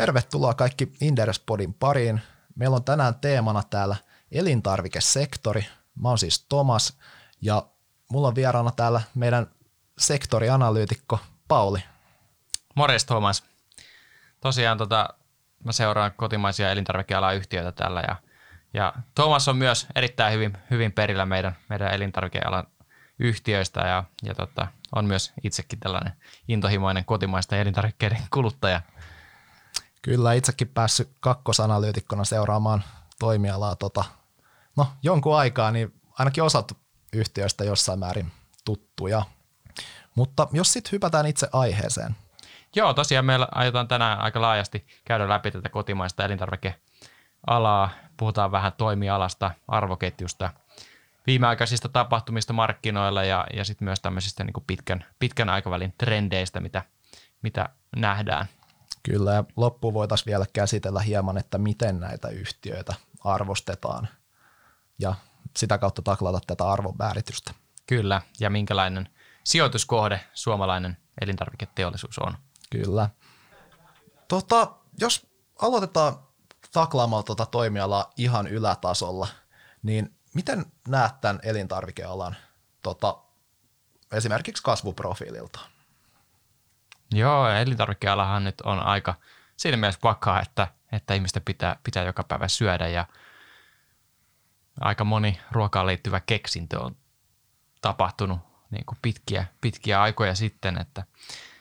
Tervetuloa kaikki Inderespodin pariin. Meillä on tänään teemana täällä elintarvikesektori. Mä oon siis Tomas ja mulla on vieraana täällä meidän sektorianalyytikko Pauli. Morjes Thomas. Tosiaan tota, mä seuraan kotimaisia elintarvikealan yhtiöitä täällä ja, ja Thomas on myös erittäin hyvin, hyvin perillä meidän, meidän elintarvikealan yhtiöistä ja, ja tota, on myös itsekin tällainen intohimoinen kotimaisten elintarvikkeiden kuluttaja. Kyllä, itsekin päässyt kakkosanalyytikkona seuraamaan toimialaa tota, no, jonkun aikaa, niin ainakin osat yhtiöistä jossain määrin tuttuja. Mutta jos sitten hypätään itse aiheeseen. Joo, tosiaan meillä aiotaan tänään aika laajasti käydä läpi tätä kotimaista elintarvikealaa. Puhutaan vähän toimialasta, arvoketjusta, viimeaikaisista tapahtumista markkinoilla ja, ja sitten myös tämmöisistä niin pitkän, pitkän aikavälin trendeistä, mitä, mitä nähdään. Kyllä, ja loppuun voitaisiin vielä käsitellä hieman, että miten näitä yhtiöitä arvostetaan ja sitä kautta taklata tätä arvonvääritystä. Kyllä, ja minkälainen sijoituskohde suomalainen elintarviketeollisuus on. Kyllä. Tota, jos aloitetaan taklaamaan tuota toimialaa ihan ylätasolla, niin miten näet tämän elintarvikealan tota, esimerkiksi kasvuprofiililta? Joo, elintarvikealahan nyt on aika siinä mielessä vakaa, että, että ihmistä pitää, pitää joka päivä syödä ja aika moni ruokaan liittyvä keksintö on tapahtunut niin kuin pitkiä, pitkiä aikoja sitten, että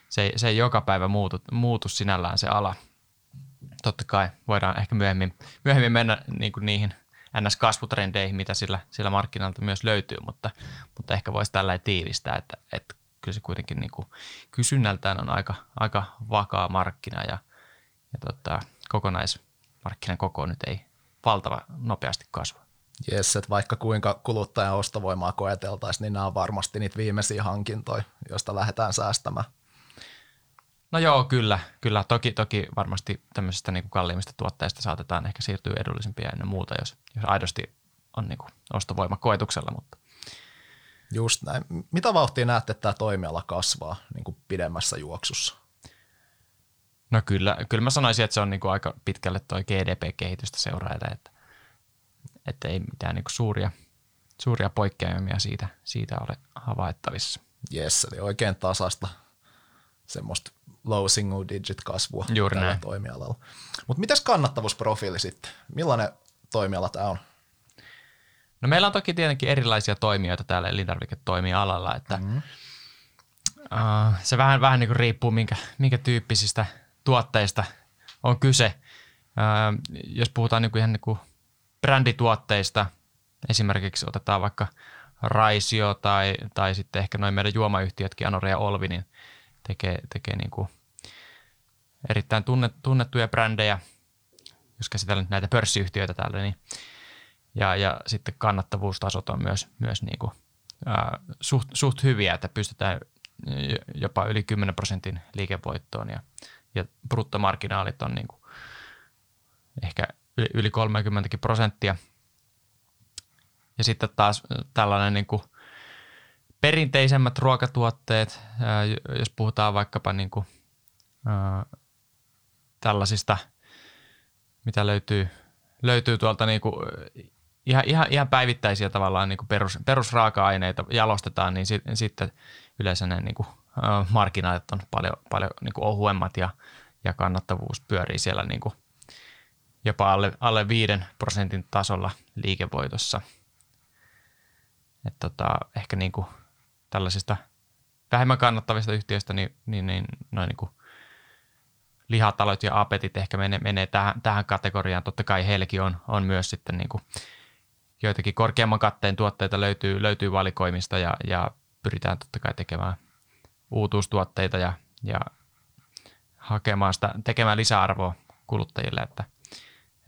se, se ei joka päivä muutu, muutu sinällään se ala. Totta kai voidaan ehkä myöhemmin, myöhemmin mennä niin kuin niihin NS-kasvutrendeihin, mitä sillä, sillä markkinalta myös löytyy, mutta, mutta ehkä voisi tällä tiivistää, että, että kyllä se kuitenkin niin kuin kysynnältään on aika, aika vakaa markkina ja, ja tota, kokonaismarkkinan koko nyt ei valtava nopeasti kasva. Jes, että vaikka kuinka kuluttajan ostovoimaa koeteltaisiin, niin nämä on varmasti niitä viimeisiä hankintoja, joista lähdetään säästämään. No joo, kyllä. kyllä. Toki, toki varmasti tämmöisistä niin kuin kalliimmista tuotteista saatetaan ehkä siirtyä edullisempia ennen muuta, jos, jos aidosti on niin kuin ostovoima koetuksella. Mutta. Just näin. Mitä vauhtia näette, että tämä toimiala kasvaa niin kuin pidemmässä juoksussa? No kyllä, kyllä mä sanoisin, että se on niin kuin aika pitkälle tuo GDP-kehitystä seurailla, että, että ei mitään niin kuin suuria, suuria poikkeamia siitä, siitä ole havaittavissa. Yes, eli oikein tasasta semmoista low single digit kasvua Juuri tällä näin. toimialalla. Mutta mitäs kannattavuusprofiili sitten? Millainen toimiala tämä on? No meillä on toki tietenkin erilaisia toimijoita täällä elintarviketoimialalla, että mm-hmm. uh, se vähän, vähän niin kuin riippuu, minkä, minkä tyyppisistä tuotteista on kyse. Uh, jos puhutaan niin kuin ihan niin kuin brändituotteista, esimerkiksi otetaan vaikka Raisio tai, tai sitten ehkä noin meidän juomayhtiötkin, Anore ja Olvi, niin tekee, tekee niin kuin erittäin tunnet, tunnettuja brändejä, jos käsitellään näitä pörssiyhtiöitä täällä, niin ja, ja sitten kannattavuustasot on myös, myös niin kuin, ää, suht, suht hyviä, että pystytään jopa yli 10 prosentin liikevoittoon ja, ja bruttomarginaalit on niin kuin ehkä yli, yli 30 prosenttia. Ja sitten taas tällainen niin kuin perinteisemmät ruokatuotteet, ää, jos puhutaan vaikkapa niin kuin, ää, tällaisista, mitä löytyy, löytyy tuolta niin kuin ihan, ihan, ihan päivittäisiä tavallaan niin kuin perus, perusraaka-aineita jalostetaan, niin sit, sitten yleensä ne niin kuin, markkinaalit on paljon, paljon niin kuin ohuemmat ja, ja kannattavuus pyörii siellä niin kuin jopa alle, alle 5 prosentin tasolla liikevoitossa. Et tota, ehkä niin kuin tällaisista vähemmän kannattavista yhtiöistä, niin, niin, niin noin niin kuin lihatalot ja apetit ehkä menee, menee tähän, tähän kategoriaan. Totta kai heilläkin on, on myös sitten niin kuin joitakin korkeamman katteen tuotteita löytyy, löytyy valikoimista ja, ja pyritään totta kai tekemään uutuustuotteita ja, ja hakemaan sitä, tekemään lisäarvoa kuluttajille, että,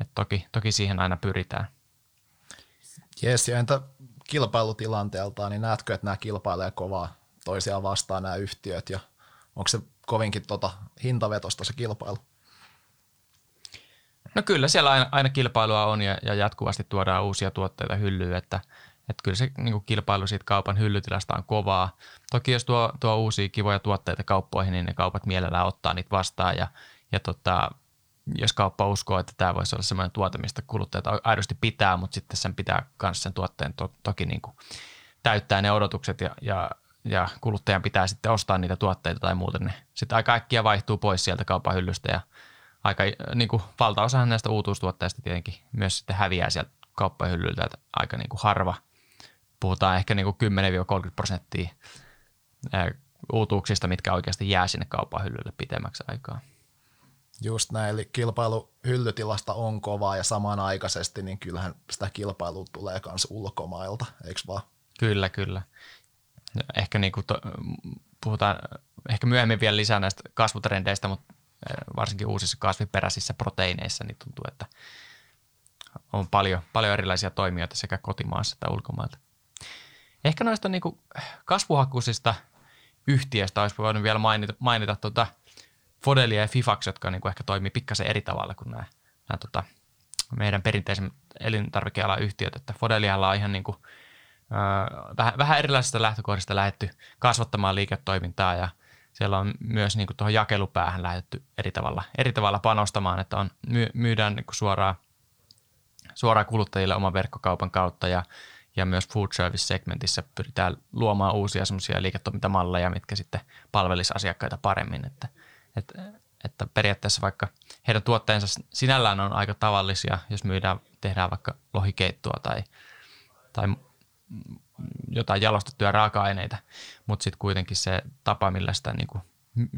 että toki, toki siihen aina pyritään. Jes, ja entä kilpailutilanteeltaan, niin näetkö, että nämä kilpailee kovaa toisiaan vastaan nämä yhtiöt ja onko se kovinkin tota hintavetosta se kilpailu? No kyllä siellä aina, aina kilpailua on ja, ja jatkuvasti tuodaan uusia tuotteita hyllyyn, että, että kyllä se niin kuin kilpailu siitä kaupan hyllytilasta on kovaa. Toki jos tuo, tuo uusia kivoja tuotteita kauppoihin, niin ne kaupat mielellään ottaa niitä vastaan ja, ja tota, jos kauppa uskoo, että tämä voisi olla sellainen tuote, mistä kuluttajat aidosti pitää, mutta sitten sen pitää myös sen tuotteen to, toki niin kuin täyttää ne odotukset ja, ja, ja kuluttajan pitää sitten ostaa niitä tuotteita tai muuten ne sitten aika äkkiä vaihtuu pois sieltä kaupan hyllystä ja aika niin kuin valtaosa näistä uutuustuotteista tietenkin myös sitten häviää sieltä kauppahyllyltä, että aika niin kuin harva. Puhutaan ehkä niin kuin 10-30 prosenttia uutuuksista, mitkä oikeasti jää sinne kaupan hyllylle pitemmäksi aikaa. Just näin, eli kilpailu hyllytilasta on kovaa ja samanaikaisesti niin kyllähän sitä kilpailua tulee myös ulkomailta, eikö vaan? Kyllä, kyllä. Ehkä niin kuin to, puhutaan ehkä myöhemmin vielä lisää näistä kasvutrendeistä, mutta varsinkin uusissa kasviperäisissä proteiineissa niin tuntuu, että on paljon, paljon erilaisia toimijoita sekä kotimaassa että ulkomailta. Ehkä noista niin kuin kasvuhakuisista yhtiöistä olisi voinut vielä mainita, mainita tuota Fodelia ja Fifax, jotka niin kuin ehkä toimii pikkasen eri tavalla kuin nämä, nämä tota, meidän perinteisen elintarvikealan yhtiöt. Että Fodelialla on ihan niin kuin, äh, vähän, vähän erilaisista lähtökohdista lähetty kasvattamaan liiketoimintaa ja siellä on myös niin kuin tuohon jakelupäähän lähdetty eri tavalla, eri tavalla panostamaan, että on, my, myydään niin kuin suoraan, suoraan kuluttajille oman verkkokaupan kautta ja ja myös food service-segmentissä pyritään luomaan uusia semmoisia liiketoimintamalleja, mitkä sitten palvelisi asiakkaita paremmin. Että, että, että periaatteessa vaikka heidän tuotteensa sinällään on aika tavallisia, jos myydään, tehdään vaikka lohikeittoa tai, tai jotain jalostettuja raaka-aineita, mutta sitten kuitenkin se tapa, millä sitä niin kuin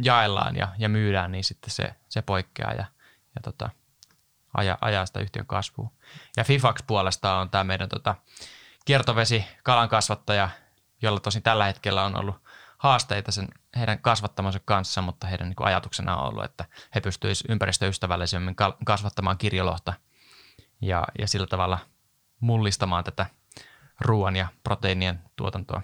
jaellaan ja, ja myydään, niin sitten se, se poikkeaa ja, ja tota, ajaa, ajaa sitä yhtiön kasvua. Ja Fifax puolestaan on tämä meidän tota, kiertovesi kalan kasvattaja, jolla tosin tällä hetkellä on ollut haasteita sen heidän kasvattamansa kanssa, mutta heidän niin ajatuksena on ollut, että he pystyisivät ympäristöystävällisemmin kasvattamaan kirjolohta ja, ja sillä tavalla mullistamaan tätä ruoan ja proteiinien tuotantoa.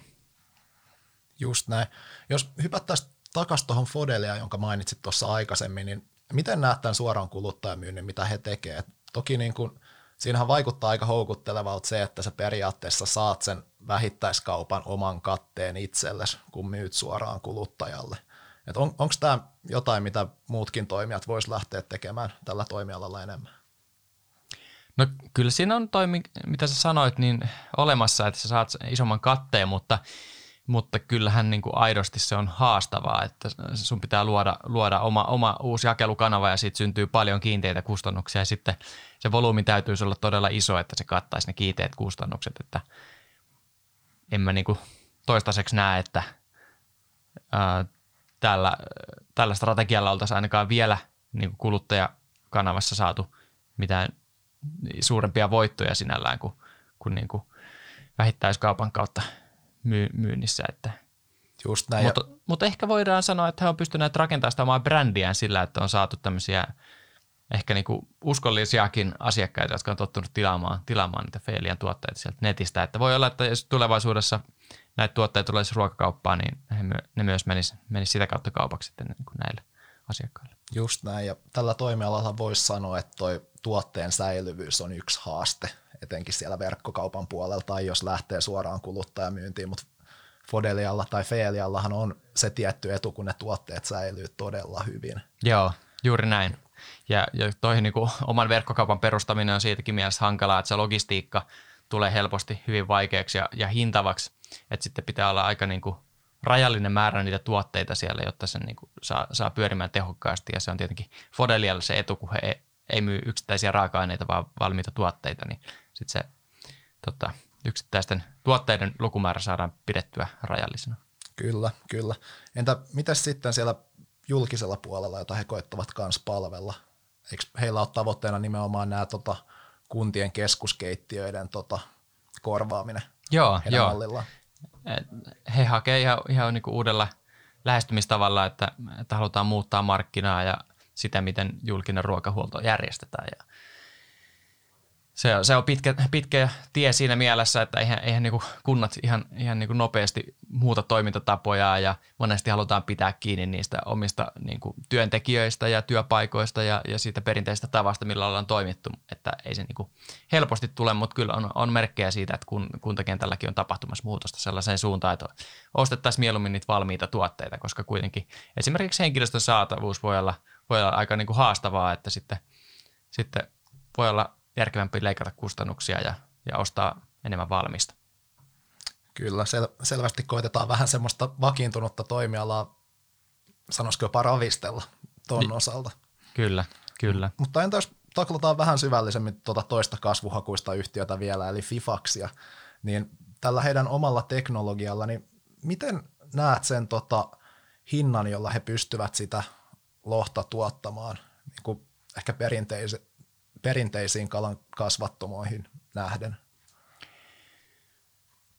Just näin. Jos hypättäisiin takaisin tuohon Fodelia, jonka mainitsit tuossa aikaisemmin, niin miten näet tämän suoraan kuluttajamyynnin, mitä he tekevät? Toki niin kuin siinähän vaikuttaa aika houkuttelevalta se, että sä periaatteessa saat sen vähittäiskaupan oman katteen itsellesi, kun myyt suoraan kuluttajalle. On, Onko tämä jotain, mitä muutkin toimijat vois lähteä tekemään tällä toimialalla enemmän? No kyllä siinä on toi, mitä sä sanoit, niin olemassa, että sä saat isomman katteen, mutta – mutta kyllähän niin kuin aidosti se on haastavaa, että sun pitää luoda, luoda oma, oma uusi jakelukanava ja siitä syntyy paljon kiinteitä kustannuksia. Ja sitten se volyymi täytyy olla todella iso, että se kattaisi ne kiinteät kustannukset, että en mä niin kuin toistaiseksi näe, että ää, tällä, tällä strategialla oltaisiin ainakaan vielä niin kuin kuluttajakanavassa saatu mitään suurempia voittoja sinällään kuin, kuin, niin kuin vähittäiskaupan kautta – myy- myynnissä. Että. Just näin. Mutta, mutta ehkä voidaan sanoa, että he on pystyneet rakentamaan sitä omaa brändiään sillä, että on saatu tämmöisiä ehkä niinku uskollisiakin asiakkaita, jotka on tottunut tilaamaan, tilaamaan niitä Feelian tuotteita sieltä netistä. Että voi olla, että jos tulevaisuudessa näitä tuotteita tulisi ruokakauppaan, niin ne myös menis, menis sitä kautta kaupaksi sitten niin kuin näille asiakkaille. Just näin, ja tällä toimialalla voisi sanoa, että toi tuotteen säilyvyys on yksi haaste, etenkin siellä verkkokaupan puolella, tai jos lähtee suoraan kuluttajamyyntiin, mutta Fodelialla tai Feeliallahan on se tietty etu, kun ne tuotteet säilyy todella hyvin. Joo, juuri näin. Ja, ja toihin niin oman verkkokaupan perustaminen on siitäkin mielessä hankalaa, että se logistiikka tulee helposti hyvin vaikeaksi ja, ja hintavaksi, että sitten pitää olla aika niin kuin, rajallinen määrä niitä tuotteita siellä, jotta se niin kuin, saa, saa pyörimään tehokkaasti ja se on tietenkin Fodelialla se etu, kun he ei, ei myy yksittäisiä raaka-aineita, vaan valmiita tuotteita, niin sitten se tota, yksittäisten tuotteiden lukumäärä saadaan pidettyä rajallisena. Kyllä, kyllä. Entä mitä sitten siellä julkisella puolella, jota he koettavat myös palvella? Eikö heillä ole tavoitteena nimenomaan nämä tota, kuntien keskuskeittiöiden tota, korvaaminen joo, joo. mallillaan? He hakee ihan, ihan niin kuin uudella lähestymistavalla, että, että halutaan muuttaa markkinaa ja sitä, miten julkinen ruokahuolto järjestetään. Ja se, se on pitkä, pitkä tie siinä mielessä, että eihän, eihän niin kunnat ihan, ihan niin nopeasti muuta toimintatapoja ja monesti halutaan pitää kiinni niistä omista niin työntekijöistä ja työpaikoista ja, ja siitä perinteisestä tavasta, millä ollaan toimittu, että ei se niin helposti tule, mutta kyllä on, on merkkejä siitä, että kun, kuntakentälläkin on tapahtumassa muutosta sellaiseen suuntaan, että ostettaisiin mieluummin niitä valmiita tuotteita, koska kuitenkin esimerkiksi henkilöstön saatavuus voi olla, voi olla aika niin haastavaa, että sitten – sitten voi olla järkevämpi leikata kustannuksia ja, ja ostaa enemmän valmista. Kyllä, sel- selvästi koitetaan vähän semmoista vakiintunutta toimialaa, sanoisiko jopa ravistella ton Ni- osalta. Kyllä, kyllä. Mutta entä jos taklataan vähän syvällisemmin tuota toista kasvuhakuista yhtiötä vielä, eli Fifaxia, niin tällä heidän omalla teknologialla, niin miten näet sen tota hinnan, jolla he pystyvät sitä lohta tuottamaan niin kuin ehkä perinteisi, perinteisiin kalan kasvattomoihin nähden?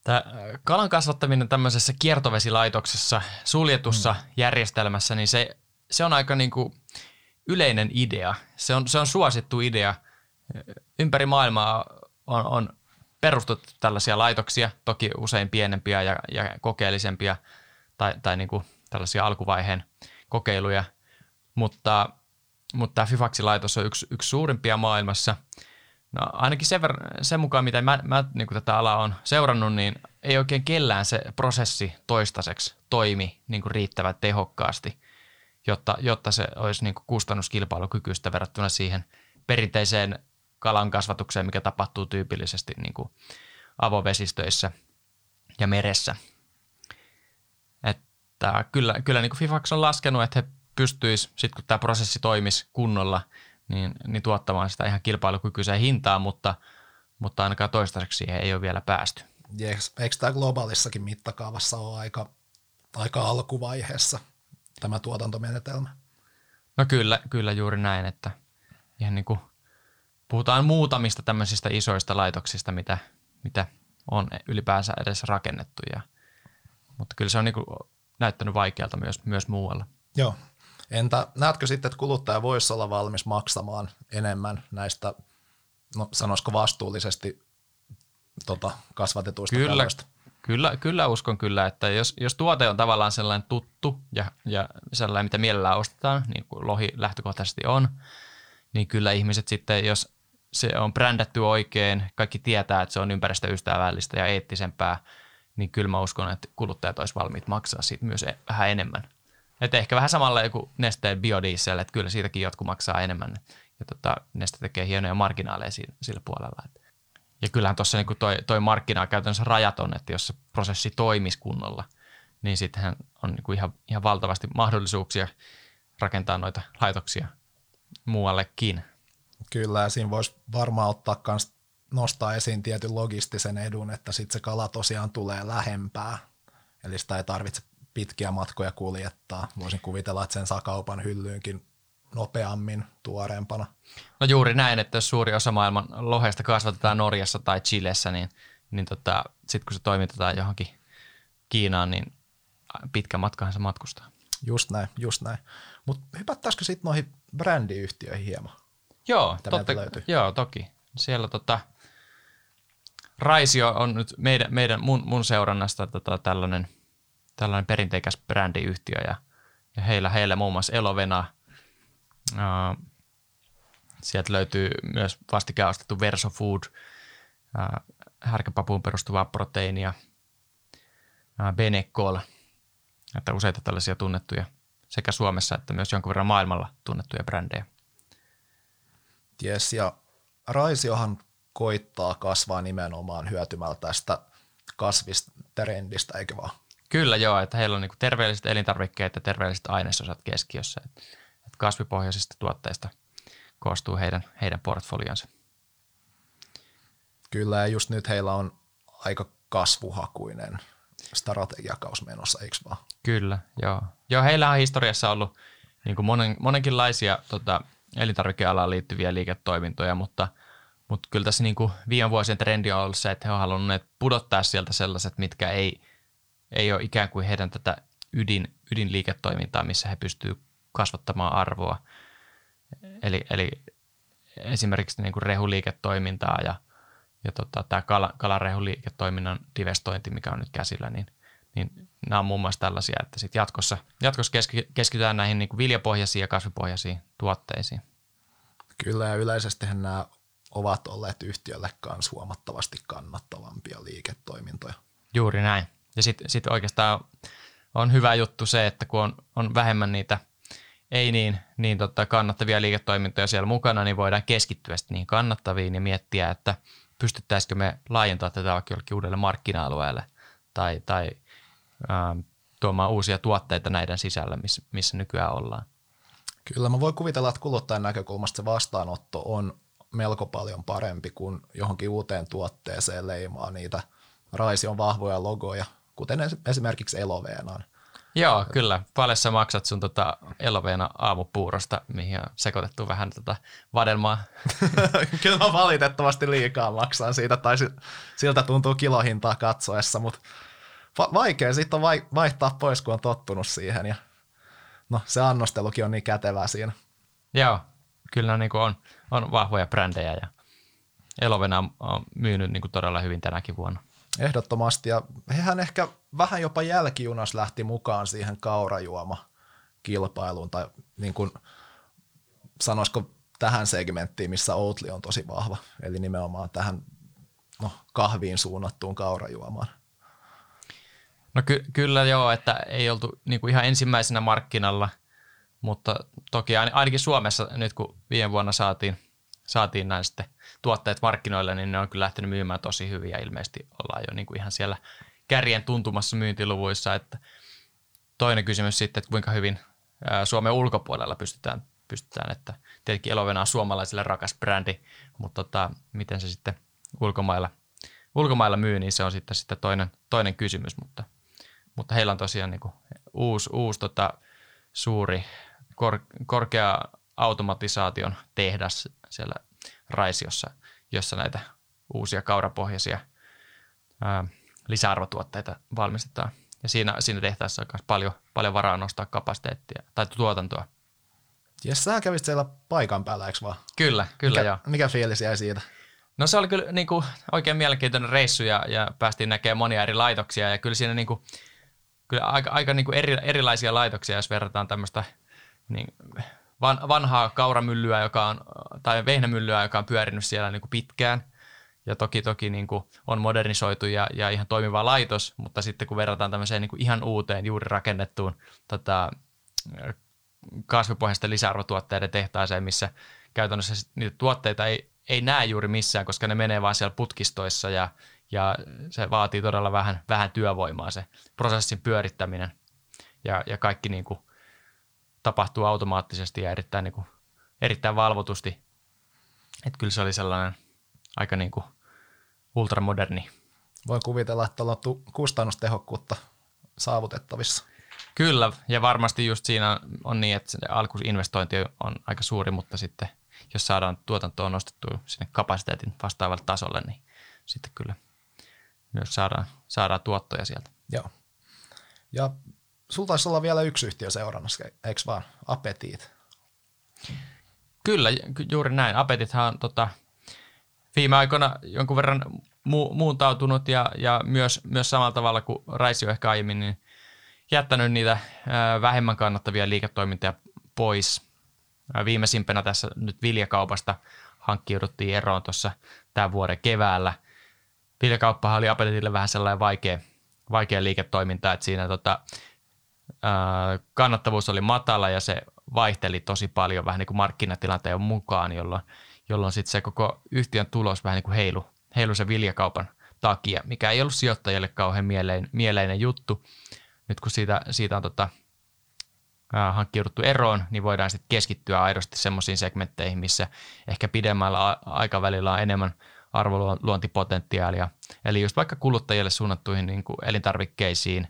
Tämä kalan kasvattaminen tämmöisessä kiertovesilaitoksessa, suljetussa mm. järjestelmässä, niin se, se on aika niin kuin yleinen idea. Se on, se on suosittu idea. Ympäri maailmaa on, on perustettu tällaisia laitoksia, toki usein pienempiä ja, ja kokeellisempia tai, tai niin kuin tällaisia alkuvaiheen kokeiluja, mutta, mutta tämä Fifaxi-laitos on yksi, yksi suurimpia maailmassa. No ainakin sen, verran, sen mukaan, mitä mä, mä niin tätä alaa on seurannut, niin ei oikein kellään se prosessi toistaiseksi toimi niin kuin riittävän tehokkaasti, jotta, jotta se olisi niin kuin kustannuskilpailukykyistä verrattuna siihen perinteiseen kalan kasvatukseen, mikä tapahtuu tyypillisesti niin kuin avovesistöissä ja meressä. Että kyllä, kyllä niin kuin Fifax on laskenut, että he pystyisivät, sit kun tämä prosessi toimisi kunnolla, niin, niin tuottamaan sitä ihan kilpailukykyiseen hintaan, mutta, mutta ainakaan toistaiseksi siihen ei ole vielä päästy. Yes. Eikö tämä globaalissakin mittakaavassa ole aika, aika alkuvaiheessa tämä tuotantomenetelmä? No kyllä, kyllä juuri näin, että ihan niin kuin puhutaan muutamista tämmöisistä isoista laitoksista, mitä, mitä on ylipäänsä edes rakennettu. Ja, mutta kyllä se on niin kuin näyttänyt vaikealta myös, myös muualla. Joo. Entä näetkö sitten, että kuluttaja voisi olla valmis maksamaan enemmän näistä, no sanoisiko vastuullisesti tota, kasvatetuista kyllä, kaloista? Kyllä, kyllä uskon kyllä, että jos, jos tuote on tavallaan sellainen tuttu ja, ja sellainen, mitä mielellään ostetaan, niin kuin lohi lähtökohtaisesti on, niin kyllä ihmiset sitten, jos se on brändätty oikein, kaikki tietää, että se on ympäristöystävällistä ja eettisempää, niin kyllä mä uskon, että kuluttajat olisi valmiit maksaa siitä myös e- vähän enemmän. Että ehkä vähän samalla kuin Nesteen biodiesel, että kyllä siitäkin jotkut maksaa enemmän. Ja tota, Neste tekee hienoja marginaaleja sillä, sillä puolella. Ja kyllähän tuossa niin toi, toi markkinaa käytännössä rajaton, että jos se prosessi toimisi kunnolla, niin sittenhän on niin kuin ihan, ihan valtavasti mahdollisuuksia rakentaa noita laitoksia muuallekin. Kyllä, ja siinä voisi varmaan ottaa myös nostaa esiin tietyn logistisen edun, että sitten se kala tosiaan tulee lähempää, eli sitä ei tarvitse pitkiä matkoja kuljettaa. Voisin kuvitella, että sen saa kaupan hyllyynkin nopeammin tuoreempana. No juuri näin, että jos suuri osa maailman lohesta kasvatetaan Norjassa tai Chilessä, niin, niin tota, sitten kun se toimitetaan johonkin Kiinaan, niin pitkä matkahan se matkustaa. Just näin, just näin. Mutta hypättäisikö sitten noihin brändiyhtiöihin hieman? Joo, totta, joo toki. Siellä tota, Raisio on nyt meidän, meidän mun, mun seurannasta tota, tällainen, tällainen perinteikäs brändiyhtiö ja, ja heillä, heillä muun muassa Elovena. Uh, sieltä löytyy myös vastikään ostettu Verso Food, uh, härkäpapuun perustuvaa proteiinia, uh, Benecol, että useita tällaisia tunnettuja sekä Suomessa että myös jonkun verran maailmalla tunnettuja brändejä. Yes, ja Raisiohan koittaa kasvaa nimenomaan hyötymällä tästä kasvistrendistä, eikö vaan? Kyllä joo, että heillä on niinku terveelliset elintarvikkeet ja terveelliset ainesosat keskiössä. Et, et kasvipohjaisista tuotteista koostuu heidän, heidän portfolionsa. Kyllä, ja just nyt heillä on aika kasvuhakuinen strategiakaus menossa, eikö vaan? Kyllä, joo. Joo, heillä on historiassa ollut niin kuin monen, monenkinlaisia tota, elintarvikealaan liittyviä liiketoimintoja, mutta, mutta kyllä tässä niin kuin viime vuosien trendi on ollut se, että he ovat halunneet pudottaa sieltä sellaiset, mitkä ei, ei ole ikään kuin heidän tätä ydin, ydinliiketoimintaa, missä he pystyvät kasvattamaan arvoa. Eli, eli esimerkiksi niin kuin rehuliiketoimintaa ja, ja tota, tämä kala, kalarehuliiketoiminnan divestointi, mikä on nyt käsillä, niin, niin nämä on muun muassa tällaisia, että sit jatkossa, jatkossa keskitytään näihin niin kuin viljapohjaisiin ja kasvipohjaisiin tuotteisiin. Kyllä ja yleisesti nämä ovat olleet yhtiölle kanssa huomattavasti kannattavampia liiketoimintoja. Juuri näin. Ja sitten sit oikeastaan on hyvä juttu se, että kun on, on vähemmän niitä ei niin, niin tota kannattavia liiketoimintoja siellä mukana, niin voidaan keskittyä sitten niihin kannattaviin ja miettiä, että pystyttäisikö me laajentaa tätä vaikka jollekin uudelle markkina-alueelle tai, tai ähm, tuomaan uusia tuotteita näiden sisällä, missä, missä nykyään ollaan. Kyllä, mä voin kuvitella, että kuluttajan näkökulmasta se vastaanotto on melko paljon parempi kuin johonkin uuteen tuotteeseen leimaa niitä Raision vahvoja logoja, kuten esimerkiksi Eloveenaan. Joo, kyllä. Paljon sä maksat sun tota Eloveena aamupuurosta, mihin on sekoitettu vähän tota vadelmaa? kyllä mä valitettavasti liikaa maksan siitä, tai siltä tuntuu kilohintaa katsoessa, mutta va- vaikea sitten on vaihtaa pois, kun on tottunut siihen. Ja no, se annostelukin on niin kätevää siinä. Joo, kyllä niin on, on vahvoja brändejä ja Elovena on myynyt niin kuin todella hyvin tänäkin vuonna. Ehdottomasti, ja hehän ehkä vähän jopa jälkijunas lähti mukaan siihen kaurajuoma kilpailuun, tai niin kuin, sanoisiko tähän segmenttiin, missä Oatly on tosi vahva, eli nimenomaan tähän no, kahviin suunnattuun kaurajuomaan. No ky- kyllä joo, että ei oltu niin kuin ihan ensimmäisenä markkinalla, mutta toki ainakin Suomessa nyt kun viime vuonna saatiin, saatiin näin sitten tuotteet markkinoille, niin ne on kyllä lähtenyt myymään tosi hyvin ja ilmeisesti ollaan jo niin kuin ihan siellä kärjen tuntumassa myyntiluvuissa. Että toinen kysymys sitten, että kuinka hyvin Suomen ulkopuolella pystytään, pystytään että tietenkin Elovena on suomalaisille rakas brändi, mutta tota, miten se sitten ulkomailla, ulkomailla myy, niin se on sitten, sitten toinen, toinen kysymys, mutta, mutta heillä on tosiaan niin kuin uusi, uusi tota, suuri kor, korkea automatisaation tehdas siellä Raisiossa, jossa näitä uusia kaurapohjaisia ää, lisäarvotuotteita valmistetaan. Ja siinä, siinä tehtaassa on myös paljon, paljon varaa nostaa kapasiteettia tai tuotantoa. Jes, sä kävit siellä paikan päällä, eikö vaan? Kyllä, kyllä mikä, joo. Mikä fiilis jäi siitä? No se oli kyllä niin kuin, oikein mielenkiintoinen reissu ja, ja päästiin näkemään monia eri laitoksia ja kyllä siinä niin kuin, kyllä aika, aika niin kuin eri, erilaisia laitoksia, jos verrataan tämmöistä niin, van, vanhaa kauramyllyä, joka on, tai vehnämyllyä, joka on pyörinyt siellä niin kuin pitkään. Ja toki, toki niin kuin on modernisoitu ja, ja ihan toimiva laitos, mutta sitten kun verrataan tämmöiseen niin kuin ihan uuteen, juuri rakennettuun tota, kasvipohjaisten lisäarvotuotteiden tehtaaseen, missä käytännössä niitä tuotteita ei, ei näe juuri missään, koska ne menee vaan siellä putkistoissa ja, ja se vaatii todella vähän, vähän työvoimaa se prosessin pyörittäminen ja, ja kaikki niin kuin tapahtuu automaattisesti ja erittäin, niin kuin, erittäin valvotusti. Että kyllä se oli sellainen aika niin kuin ultramoderni. Voin kuvitella, että on kustannustehokkuutta saavutettavissa. Kyllä, ja varmasti just siinä on niin, että se alkuinvestointi on aika suuri, mutta sitten jos saadaan tuotantoa nostettua sinne kapasiteetin vastaavalle tasolle, niin sitten kyllä myös saadaan, saadaan tuottoja sieltä. Joo. Ja sulla taisi olla vielä yksi yhtiö seurannassa, eikö vaan? Apetit. Kyllä, juuri näin. Apetithan on tota, viime aikoina jonkun verran mu- muuntautunut ja, ja myös, myös samalla tavalla kuin Raisio ehkä aiemmin, niin jättänyt niitä ää, vähemmän kannattavia liiketoimintoja pois. Viimeisimpänä tässä nyt viljakaupasta hankkiuduttiin eroon tuossa tämän vuoden keväällä. Viljakauppahan oli Apetitille vähän sellainen vaikea, vaikea liiketoiminta, että siinä tota, kannattavuus oli matala ja se vaihteli tosi paljon vähän niin kuin markkinatilanteen mukaan, jolloin, jolloin sitten se koko yhtiön tulos vähän niin kuin heilu, heilu sen viljakaupan takia, mikä ei ollut sijoittajille kauhean mieleinen, mieleinen juttu. Nyt kun siitä, siitä on tota, hankkiuduttu eroon, niin voidaan sitten keskittyä aidosti semmoisiin segmentteihin, missä ehkä pidemmällä aikavälillä on enemmän arvoluontipotentiaalia. Eli just vaikka kuluttajille suunnattuihin niin kuin elintarvikkeisiin,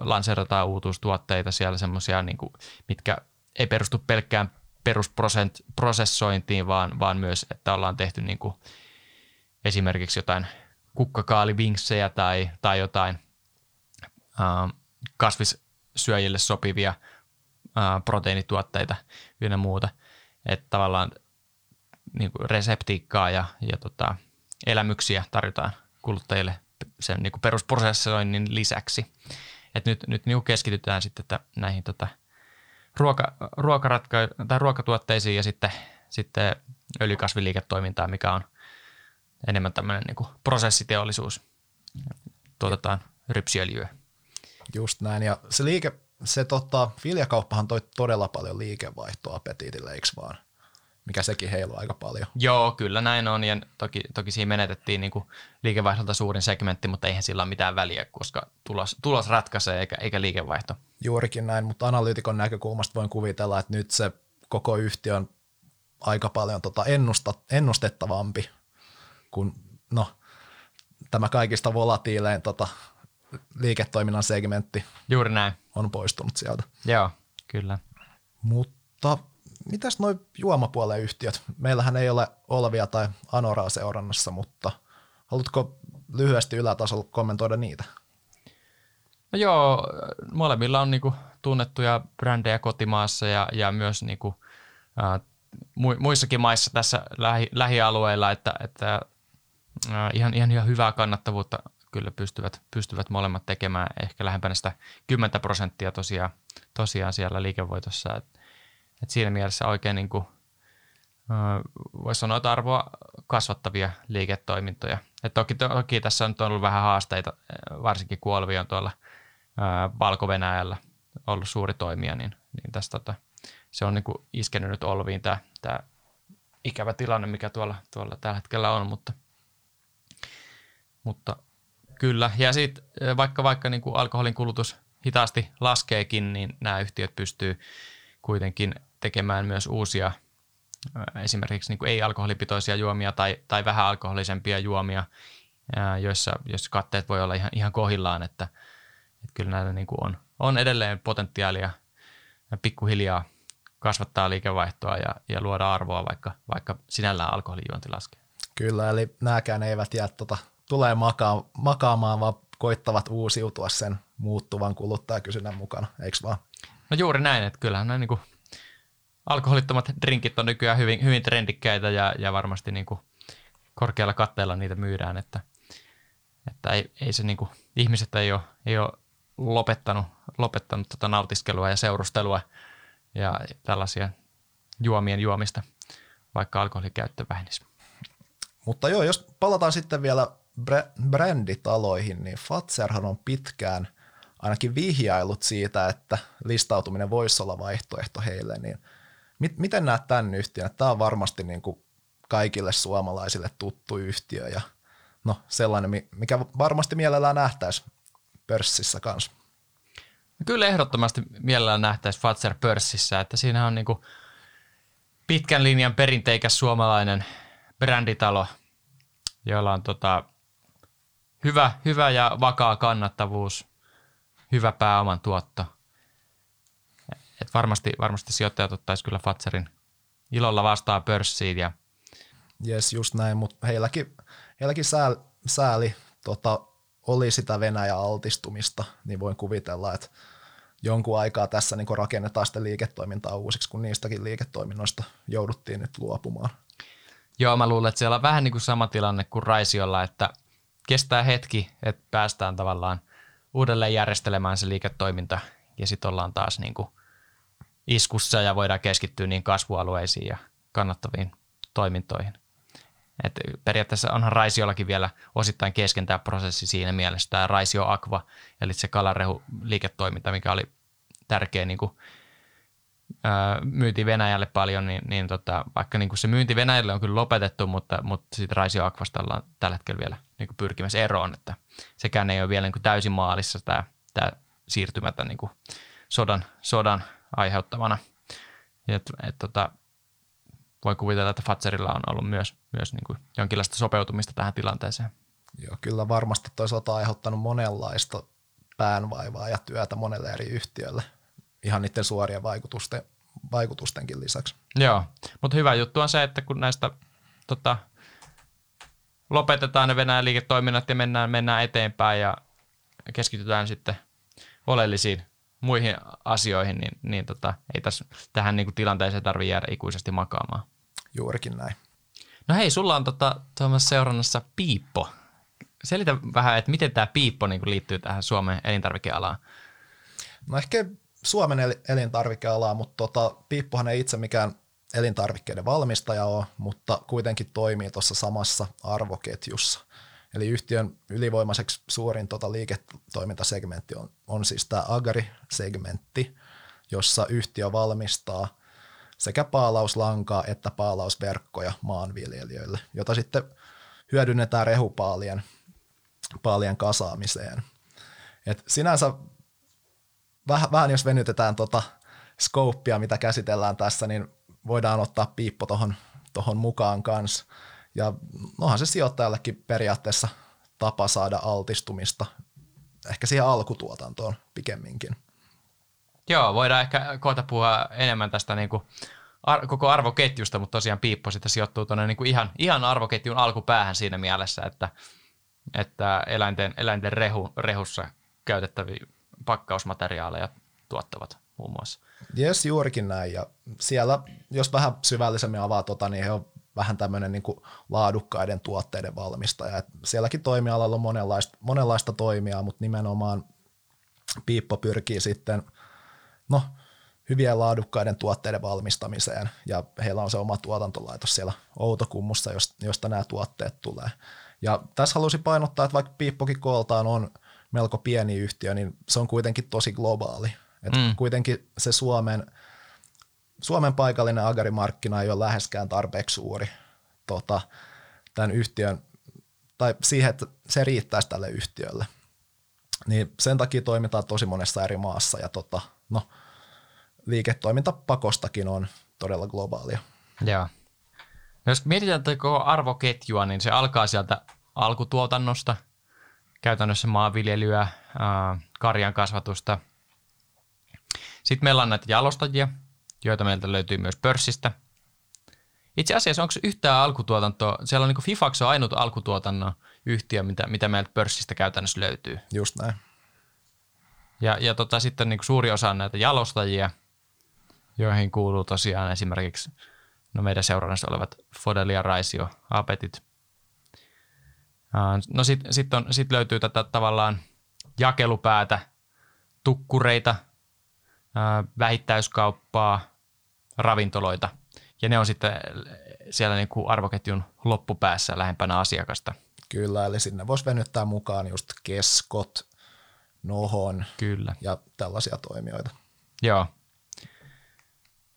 lanseerataan uutuustuotteita siellä semmoisia, niin mitkä ei perustu pelkkään perusprosessointiin, vaan, vaan myös, että ollaan tehty niin kuin esimerkiksi jotain kukkakaalivinksejä tai, tai jotain äh, kasvissyöjille sopivia äh, proteiinituotteita ynnä muuta. Että tavallaan niin kuin reseptiikkaa ja, ja tota, elämyksiä tarjotaan kuluttajille sen niin kuin perusprosessoinnin lisäksi. Et nyt, nyt niin keskitytään sitten että näihin tota, ruoka, ruokaratka- tai ruokatuotteisiin ja sitten, sitten öljykasviliiketoimintaan, mikä on enemmän tämmöinen niin prosessiteollisuus. Tuotetaan rypsiöljyä. Just näin. Ja se liike, se tota, viljakauppahan toi todella paljon liikevaihtoa Petitille, eikö vaan? Mikä sekin heilu aika paljon. Joo, kyllä näin on. Ja toki, toki siinä menetettiin niin liikevaihdolta suurin segmentti, mutta eihän sillä ole mitään väliä, koska tulos, tulos ratkaisee eikä, eikä liikevaihto. Juurikin näin, mutta analyytikon näkökulmasta voin kuvitella, että nyt se koko yhtiö on aika paljon tota ennusta, ennustettavampi kuin no, tämä kaikista volatiilein tota, liiketoiminnan segmentti Juuri näin. on poistunut sieltä. Joo, kyllä. Mutta mitäs noin juomapuolen yhtiöt? Meillähän ei ole Olvia tai Anoraa seurannassa, mutta haluatko lyhyesti ylätasolla kommentoida niitä? No joo, molemmilla on niinku tunnettuja brändejä kotimaassa ja, ja myös niinku, äh, muissakin maissa tässä lähi, lähialueilla, että, että äh, ihan, ihan, hyvää kannattavuutta kyllä pystyvät, pystyvät molemmat tekemään ehkä lähempänä sitä 10 prosenttia tosiaan, tosiaan siellä liikevoitossa. Et, et siinä mielessä oikein niin kuin, voisi sanoa, että arvoa kasvattavia liiketoimintoja. Et toki, toki tässä on ollut vähän haasteita, varsinkin kun Olvi on tuolla Valko-Venäjällä ollut suuri toimija, niin, niin tästä, tota, se on niin kuin iskenyt nyt Olviin tämä, tämä ikävä tilanne, mikä tuolla, tuolla tällä hetkellä on, mutta, mutta Kyllä, ja sitten vaikka, vaikka niin kuin alkoholin kulutus hitaasti laskeekin, niin nämä yhtiöt pystyy kuitenkin tekemään myös uusia esimerkiksi niin kuin ei-alkoholipitoisia juomia tai, tai vähän alkoholisempia juomia, joissa, joissa katteet voi olla ihan, ihan kohillaan, että, että kyllä näillä niin kuin on, on edelleen potentiaalia pikkuhiljaa kasvattaa liikevaihtoa ja, ja luoda arvoa, vaikka, vaikka sinällään alkoholijuonti laskee. Kyllä, eli nämäkään eivät jää tuota tulee makaa, makaamaan, vaan koittavat uusiutua sen muuttuvan kuluttajakysynnän mukana, eikö vaan? No juuri näin, että kyllähän nämä niin kuin alkoholittomat drinkit on nykyään hyvin, hyvin trendikkäitä ja, ja varmasti niin kuin korkealla katteella niitä myydään, että, että ei, ei se niin kuin, ihmiset ei ole, ei ole lopettanut, lopettanut tota nautiskelua ja seurustelua ja tällaisia juomien juomista, vaikka alkoholikäyttö vähenisi. Mutta joo, jos palataan sitten vielä bränditaloihin, niin Fatserhan on pitkään ainakin vihjailut siitä, että listautuminen voisi olla vaihtoehto heille, niin mit, miten näet tämän yhtiön? Tämä on varmasti niin kuin kaikille suomalaisille tuttu yhtiö ja no sellainen, mikä varmasti mielellään nähtäisi pörssissä kanssa. Kyllä ehdottomasti mielellään nähtäisi Fatser pörssissä, että siinä on niin kuin pitkän linjan perinteikäs suomalainen bränditalo, jolla on tota hyvä, hyvä ja vakaa kannattavuus, hyvä pääoman tuotto. Et varmasti, varmasti sijoittajat ottaisi kyllä Fatserin ilolla vastaan pörssiin. Ja... Jes, just näin, mutta heilläkin, heilläkin sääl, sääli tota, oli sitä Venäjä-altistumista, niin voin kuvitella, että jonkun aikaa tässä niin rakennetaan sitä liiketoimintaa uusiksi, kun niistäkin liiketoiminnoista jouduttiin nyt luopumaan. Joo, mä luulen, että siellä on vähän niin kuin sama tilanne kuin Raisiolla, että – kestää hetki, että päästään tavallaan uudelleen järjestelemään se liiketoiminta ja sitten ollaan taas niin kuin iskussa ja voidaan keskittyä niin kasvualueisiin ja kannattaviin toimintoihin. Et periaatteessa onhan Raisiollakin vielä osittain kesken tämä prosessi siinä mielessä, tämä Raisio Aqua, eli se kalarehu liiketoiminta, mikä oli tärkeä niin kuin myynti Venäjälle paljon, niin, niin tota, vaikka niin kuin se myynti Venäjälle on kyllä lopetettu, mutta, mutta sitten Raisio Aquasta ollaan tällä hetkellä vielä niin kuin pyrkimässä eroon, että sekään ei ole vielä niin kuin täysin maalissa tämä, tämä siirtymätä niin kuin sodan, sodan aiheuttamana. Et, et, tota, voi kuvitella, että Fatserilla on ollut myös, myös niin kuin jonkinlaista sopeutumista tähän tilanteeseen. Joo, kyllä varmasti toisaalta aiheuttanut monenlaista päänvaivaa ja työtä monelle eri yhtiölle – ihan niiden suorien vaikutusten, vaikutustenkin lisäksi. Joo, mutta hyvä juttu on se, että kun näistä tota, lopetetaan ne Venäjän liiketoiminnat ja mennään, mennään eteenpäin ja keskitytään sitten oleellisiin muihin asioihin, niin, niin tota, ei tässä tähän niin kuin tilanteeseen tarvitse jäädä ikuisesti makaamaan. Juurikin näin. No hei, sulla on tota, seurannassa Piippo. Selitä vähän, että miten tämä Piippo niin kuin liittyy tähän Suomen elintarvikealaan. No ehkä Suomen elintarvikealaa, mutta tota, Piippuhan ei itse mikään elintarvikkeiden valmistaja ole, mutta kuitenkin toimii tuossa samassa arvoketjussa. Eli yhtiön ylivoimaiseksi suurin tota liiketoimintasegmentti on, on siis tämä Agri-segmentti, jossa yhtiö valmistaa sekä paalauslankaa että paalausverkkoja maanviljelijöille, jota sitten hyödynnetään rehupaalien paalien kasaamiseen. Et sinänsä vähän, vähän jos venytetään tota scopea, mitä käsitellään tässä, niin voidaan ottaa piippo tuohon tohon mukaan kanssa. Ja onhan se sijoittajallekin periaatteessa tapa saada altistumista ehkä siihen alkutuotantoon pikemminkin. Joo, voidaan ehkä kohta puhua enemmän tästä niin kuin ar- koko arvoketjusta, mutta tosiaan Piippo sitten sijoittuu tuonne niin kuin ihan, ihan arvoketjun alkupäähän siinä mielessä, että, että eläinten, eläinten rehu, rehussa käytettäviä pakkausmateriaaleja tuottavat muun muassa. Jes, juurikin näin. Ja siellä, jos vähän syvällisemmin avaa tota, niin he on vähän tämmöinen niin laadukkaiden tuotteiden valmistaja. Et sielläkin toimialalla on monenlaista, monenlaista toimia, mutta nimenomaan Piippo pyrkii sitten, no hyvien laadukkaiden tuotteiden valmistamiseen ja heillä on se oma tuotantolaitos siellä Outokummussa, josta nämä tuotteet tulee. Ja tässä halusin painottaa, että vaikka Piippokin kooltaan on melko pieni yhtiö, niin se on kuitenkin tosi globaali. Et mm. Kuitenkin se Suomen, Suomen paikallinen agarimarkkina ei ole läheskään tarpeeksi suuri tota, tämän yhtiön, tai siihen, että se riittäisi tälle yhtiölle. Niin sen takia toimitaan tosi monessa eri maassa ja tota, no, liiketoimintapakostakin on todella globaalia. Joo. No jos mietitään koko arvoketjua, niin se alkaa sieltä alkutuotannosta, käytännössä maanviljelyä, karjan kasvatusta. Sitten meillä on näitä jalostajia, joita meiltä löytyy myös pörssistä. Itse asiassa onko yhtään alkutuotantoa, siellä on niin Fifax on ainut alkutuotannon yhtiö, mitä, mitä meiltä pörssistä käytännössä löytyy. Just näin. Ja, ja tota, sitten niin suuri osa on näitä jalostajia – joihin kuuluu tosiaan esimerkiksi no meidän seurannassa olevat Fodelia Raisio, Apetit. No sitten sit sit löytyy tätä tavallaan jakelupäätä, tukkureita, vähittäiskauppaa, ravintoloita. Ja ne on sitten siellä niin kuin arvoketjun loppupäässä lähempänä asiakasta. Kyllä, eli sinne voisi venyttää mukaan just keskot, nohon Kyllä. ja tällaisia toimijoita. Joo.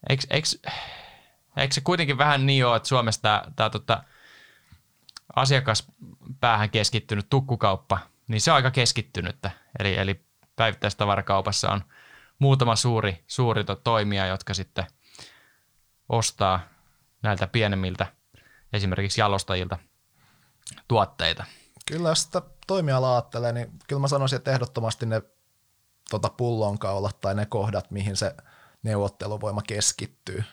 Eikö, eikö, eikö se kuitenkin vähän niin ole, että Suomessa tämä, tämä tota, asiakaspäähän keskittynyt tukkukauppa, niin se on aika keskittynyttä. Eli, eli päivittäistavarakaupassa on muutama suuri, suuri toimija, jotka sitten ostaa näiltä pienemmiltä esimerkiksi jalostajilta tuotteita. Kyllä, jos sitä toimialaa ajattelee, niin kyllä mä sanoisin, että ehdottomasti ne tota pullonkaulat tai ne kohdat, mihin se – neuvotteluvoima keskittyy.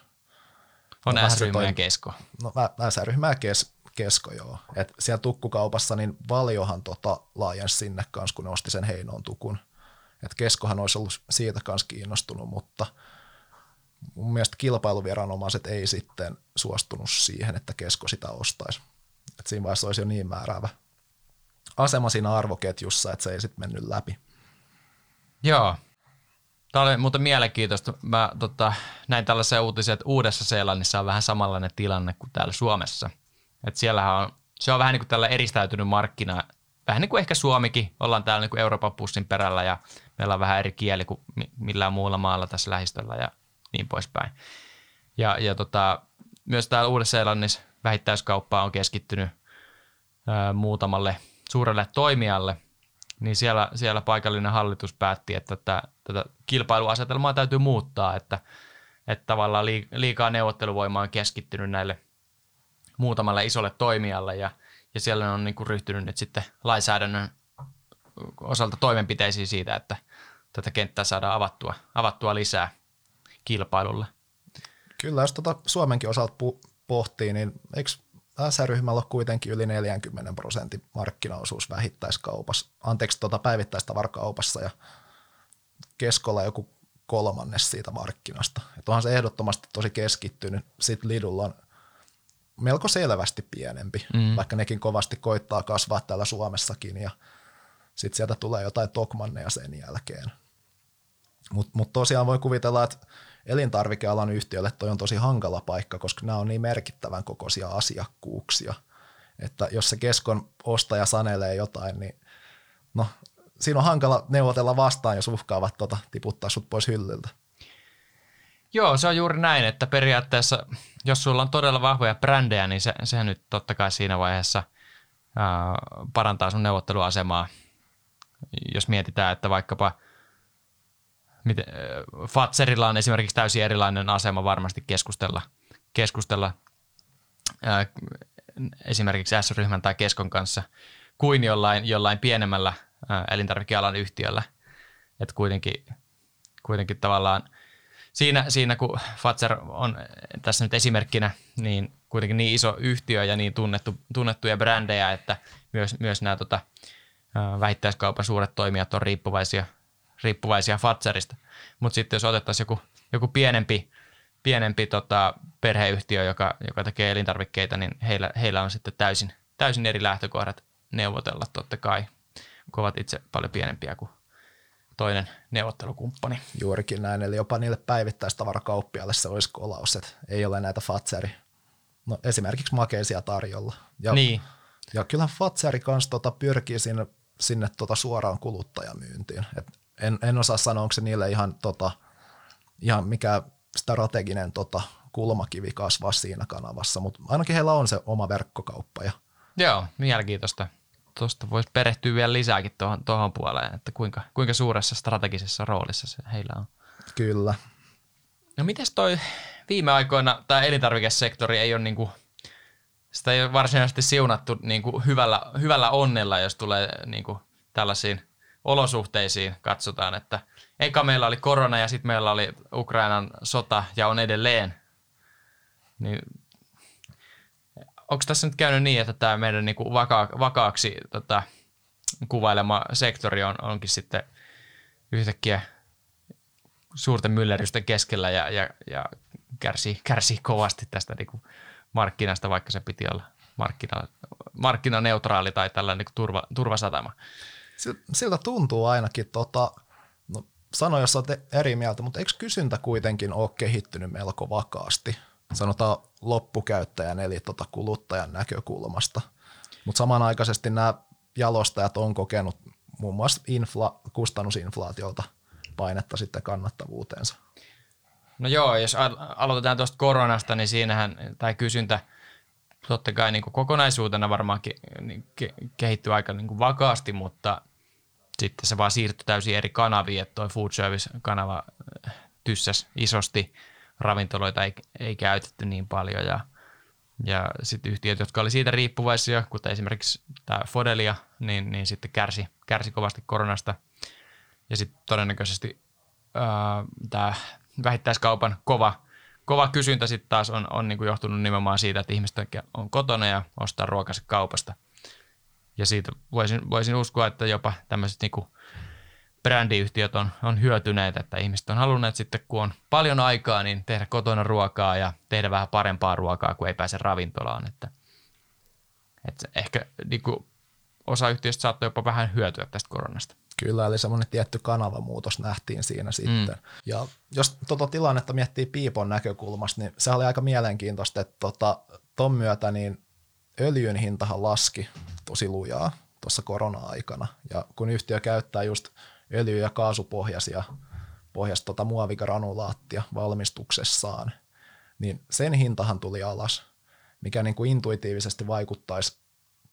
On no, S-ryhmä ja kesko. No S-ryhmä ja kes, kesko, joo. Et siellä tukkukaupassa niin Valjohan tota laajensi sinne kanssa, kun ne osti sen Heinoon tukun. Et keskohan olisi ollut siitä kanssa kiinnostunut, mutta mun mielestä kilpailuviranomaiset ei sitten suostunut siihen, että kesko sitä ostaisi. Et siinä vaiheessa olisi jo niin määräävä asema siinä arvoketjussa, että se ei sitten mennyt läpi. Joo, Tämä oli muuten mielenkiintoista. Mä tota, näin tällaisia uutisia, että Uudessa-Seelannissa on vähän samanlainen tilanne kuin täällä Suomessa. Et siellähän on, se on vähän niin kuin tällä eristäytynyt markkina, vähän niin kuin ehkä Suomikin. Ollaan täällä niin kuin Euroopan pussin perällä ja meillä on vähän eri kieli kuin millään muulla maalla tässä lähistöllä ja niin poispäin. Ja, ja tota, myös täällä Uudessa-Seelannissa vähittäiskauppa on keskittynyt ää, muutamalle suurelle toimijalle – niin siellä, siellä paikallinen hallitus päätti, että tätä, tätä kilpailuasetelmaa täytyy muuttaa, että, että tavallaan liikaa neuvotteluvoimaa on keskittynyt näille muutamalle isolle toimijalle ja, ja siellä on niin kuin ryhtynyt nyt sitten lainsäädännön osalta toimenpiteisiin siitä, että tätä kenttää saadaan avattua, avattua lisää kilpailulle. Kyllä, jos tuota Suomenkin osalta pohtii, niin eikö S-ryhmällä on kuitenkin yli 40 prosentin markkinaosuus vähittäiskaupassa, anteeksi tuota päivittäistavarakaupassa ja keskolla joku kolmannes siitä markkinasta. Et onhan se ehdottomasti tosi keskittynyt. Sitten Lidl on melko selvästi pienempi, mm. vaikka nekin kovasti koittaa kasvaa täällä Suomessakin ja sitten sieltä tulee jotain Tokmanneja sen jälkeen. Mutta mut tosiaan voi kuvitella, että elintarvikealan yhtiölle toi on tosi hankala paikka, koska nämä on niin merkittävän kokoisia asiakkuuksia, Että jos se keskon ostaja sanelee jotain, niin no, siinä on hankala neuvotella vastaan, jos uhkaavat tota, tiputtaa sut pois hyllyltä. Joo, se on juuri näin, että periaatteessa, jos sulla on todella vahvoja brändejä, niin se, sehän nyt totta kai siinä vaiheessa ää, parantaa sun neuvotteluasemaa. Jos mietitään, että vaikkapa miten, Fatserilla on esimerkiksi täysin erilainen asema varmasti keskustella, keskustella ää, esimerkiksi S-ryhmän tai keskon kanssa kuin jollain, jollain pienemmällä ää, elintarvikealan yhtiöllä. Että kuitenkin, kuitenkin tavallaan – siinä, siinä kun Fatser on tässä nyt esimerkkinä, niin kuitenkin niin iso yhtiö ja niin tunnettu, tunnettuja brändejä, että myös, myös nämä tota, vähittäiskaupan suuret toimijat on riippuvaisia, riippuvaisia Fatserista. Mutta sitten jos otettaisiin joku, joku pienempi, pienempi tota, perheyhtiö, joka, joka tekee elintarvikkeita, niin heillä, heillä on sitten täysin, täysin eri lähtökohdat neuvotella totta kai, kun ovat itse paljon pienempiä kuin toinen neuvottelukumppani. Juurikin näin, eli jopa niille päivittäistavarakauppiaille se olisi kolaus, että ei ole näitä Fatseri, no esimerkiksi makeisia tarjolla. Ja, niin. ja kyllähän Fatseri kanssa tota pyrkii sinne, sinne tota suoraan kuluttajamyyntiin. Et en, en osaa sanoa, onko se niille ihan, tota, ihan mikä strateginen tota, kulmakivi kasvaa siinä kanavassa, mutta ainakin heillä on se oma verkkokauppa. Ja Joo, mielenkiintoista tuosta voisi perehtyä vielä lisääkin tuohon, tuohon puoleen, että kuinka, kuinka suuressa strategisessa roolissa se heillä on. Kyllä. No mites toi viime aikoina tämä elintarvikesektori ei ole niinku, sitä ei ole varsinaisesti siunattu niinku hyvällä, hyvällä onnella, jos tulee niinku tällaisiin olosuhteisiin katsotaan, että eka meillä oli korona ja sitten meillä oli Ukrainan sota ja on edelleen. Niin onko tässä nyt käynyt niin, että tämä meidän niinku vaka- vakaaksi tota, kuvailema sektori on, onkin sitten yhtäkkiä suurten myllerrysten keskellä ja, ja, ja kärsii, kärsii kovasti tästä niinku markkinasta, vaikka se piti olla markkina, markkinaneutraali tai tällainen niinku turva, turvasatama. Siltä tuntuu ainakin, tota, no, sano jos olet eri mieltä, mutta eikö kysyntä kuitenkin ole kehittynyt melko vakaasti? sanotaan loppukäyttäjän eli tota kuluttajan näkökulmasta. Mutta samanaikaisesti nämä jalostajat on kokenut muun muassa infla, kustannusinflaatiolta painetta sitten kannattavuuteensa. No joo, jos aloitetaan tuosta koronasta, niin siinähän tämä kysyntä totta kai niin kokonaisuutena varmaan niin ke, kehittyy aika niin vakaasti, mutta sitten se vaan siirtyi täysin eri kanaviin, että tuo food service-kanava tyssäs isosti – ravintoloita ei, ei käytetty niin paljon ja, ja sitten yhtiöt, jotka oli siitä riippuvaisia, kuten esimerkiksi tämä Fodelia, niin, niin sitten kärsi, kärsi kovasti koronasta ja sitten todennäköisesti tämä vähittäiskaupan kova, kova kysyntä sitten taas on, on niinku johtunut nimenomaan siitä, että ihmiset on kotona ja ostaa ruokansa kaupasta. Ja siitä voisin, voisin uskoa, että jopa tämmöiset niinku brändiyhtiöt on, on hyötyneet, että ihmiset on halunneet sitten, kun on paljon aikaa, niin tehdä kotona ruokaa ja tehdä vähän parempaa ruokaa, kun ei pääse ravintolaan. Että, että ehkä niin kuin osa yhtiöistä saattoi jopa vähän hyötyä tästä koronasta. Kyllä, eli semmoinen tietty kanavamuutos nähtiin siinä sitten. Mm. Ja jos tuota tilannetta miettii Piipon näkökulmasta, niin se oli aika mielenkiintoista, että tuota, ton myötä niin öljyn hintahan laski tosi lujaa tuossa korona-aikana. Ja kun yhtiö käyttää just öljy- ja kaasupohjaisia pohjasta tota muovikranulaattia valmistuksessaan, niin sen hintahan tuli alas, mikä niin kuin intuitiivisesti vaikuttaisi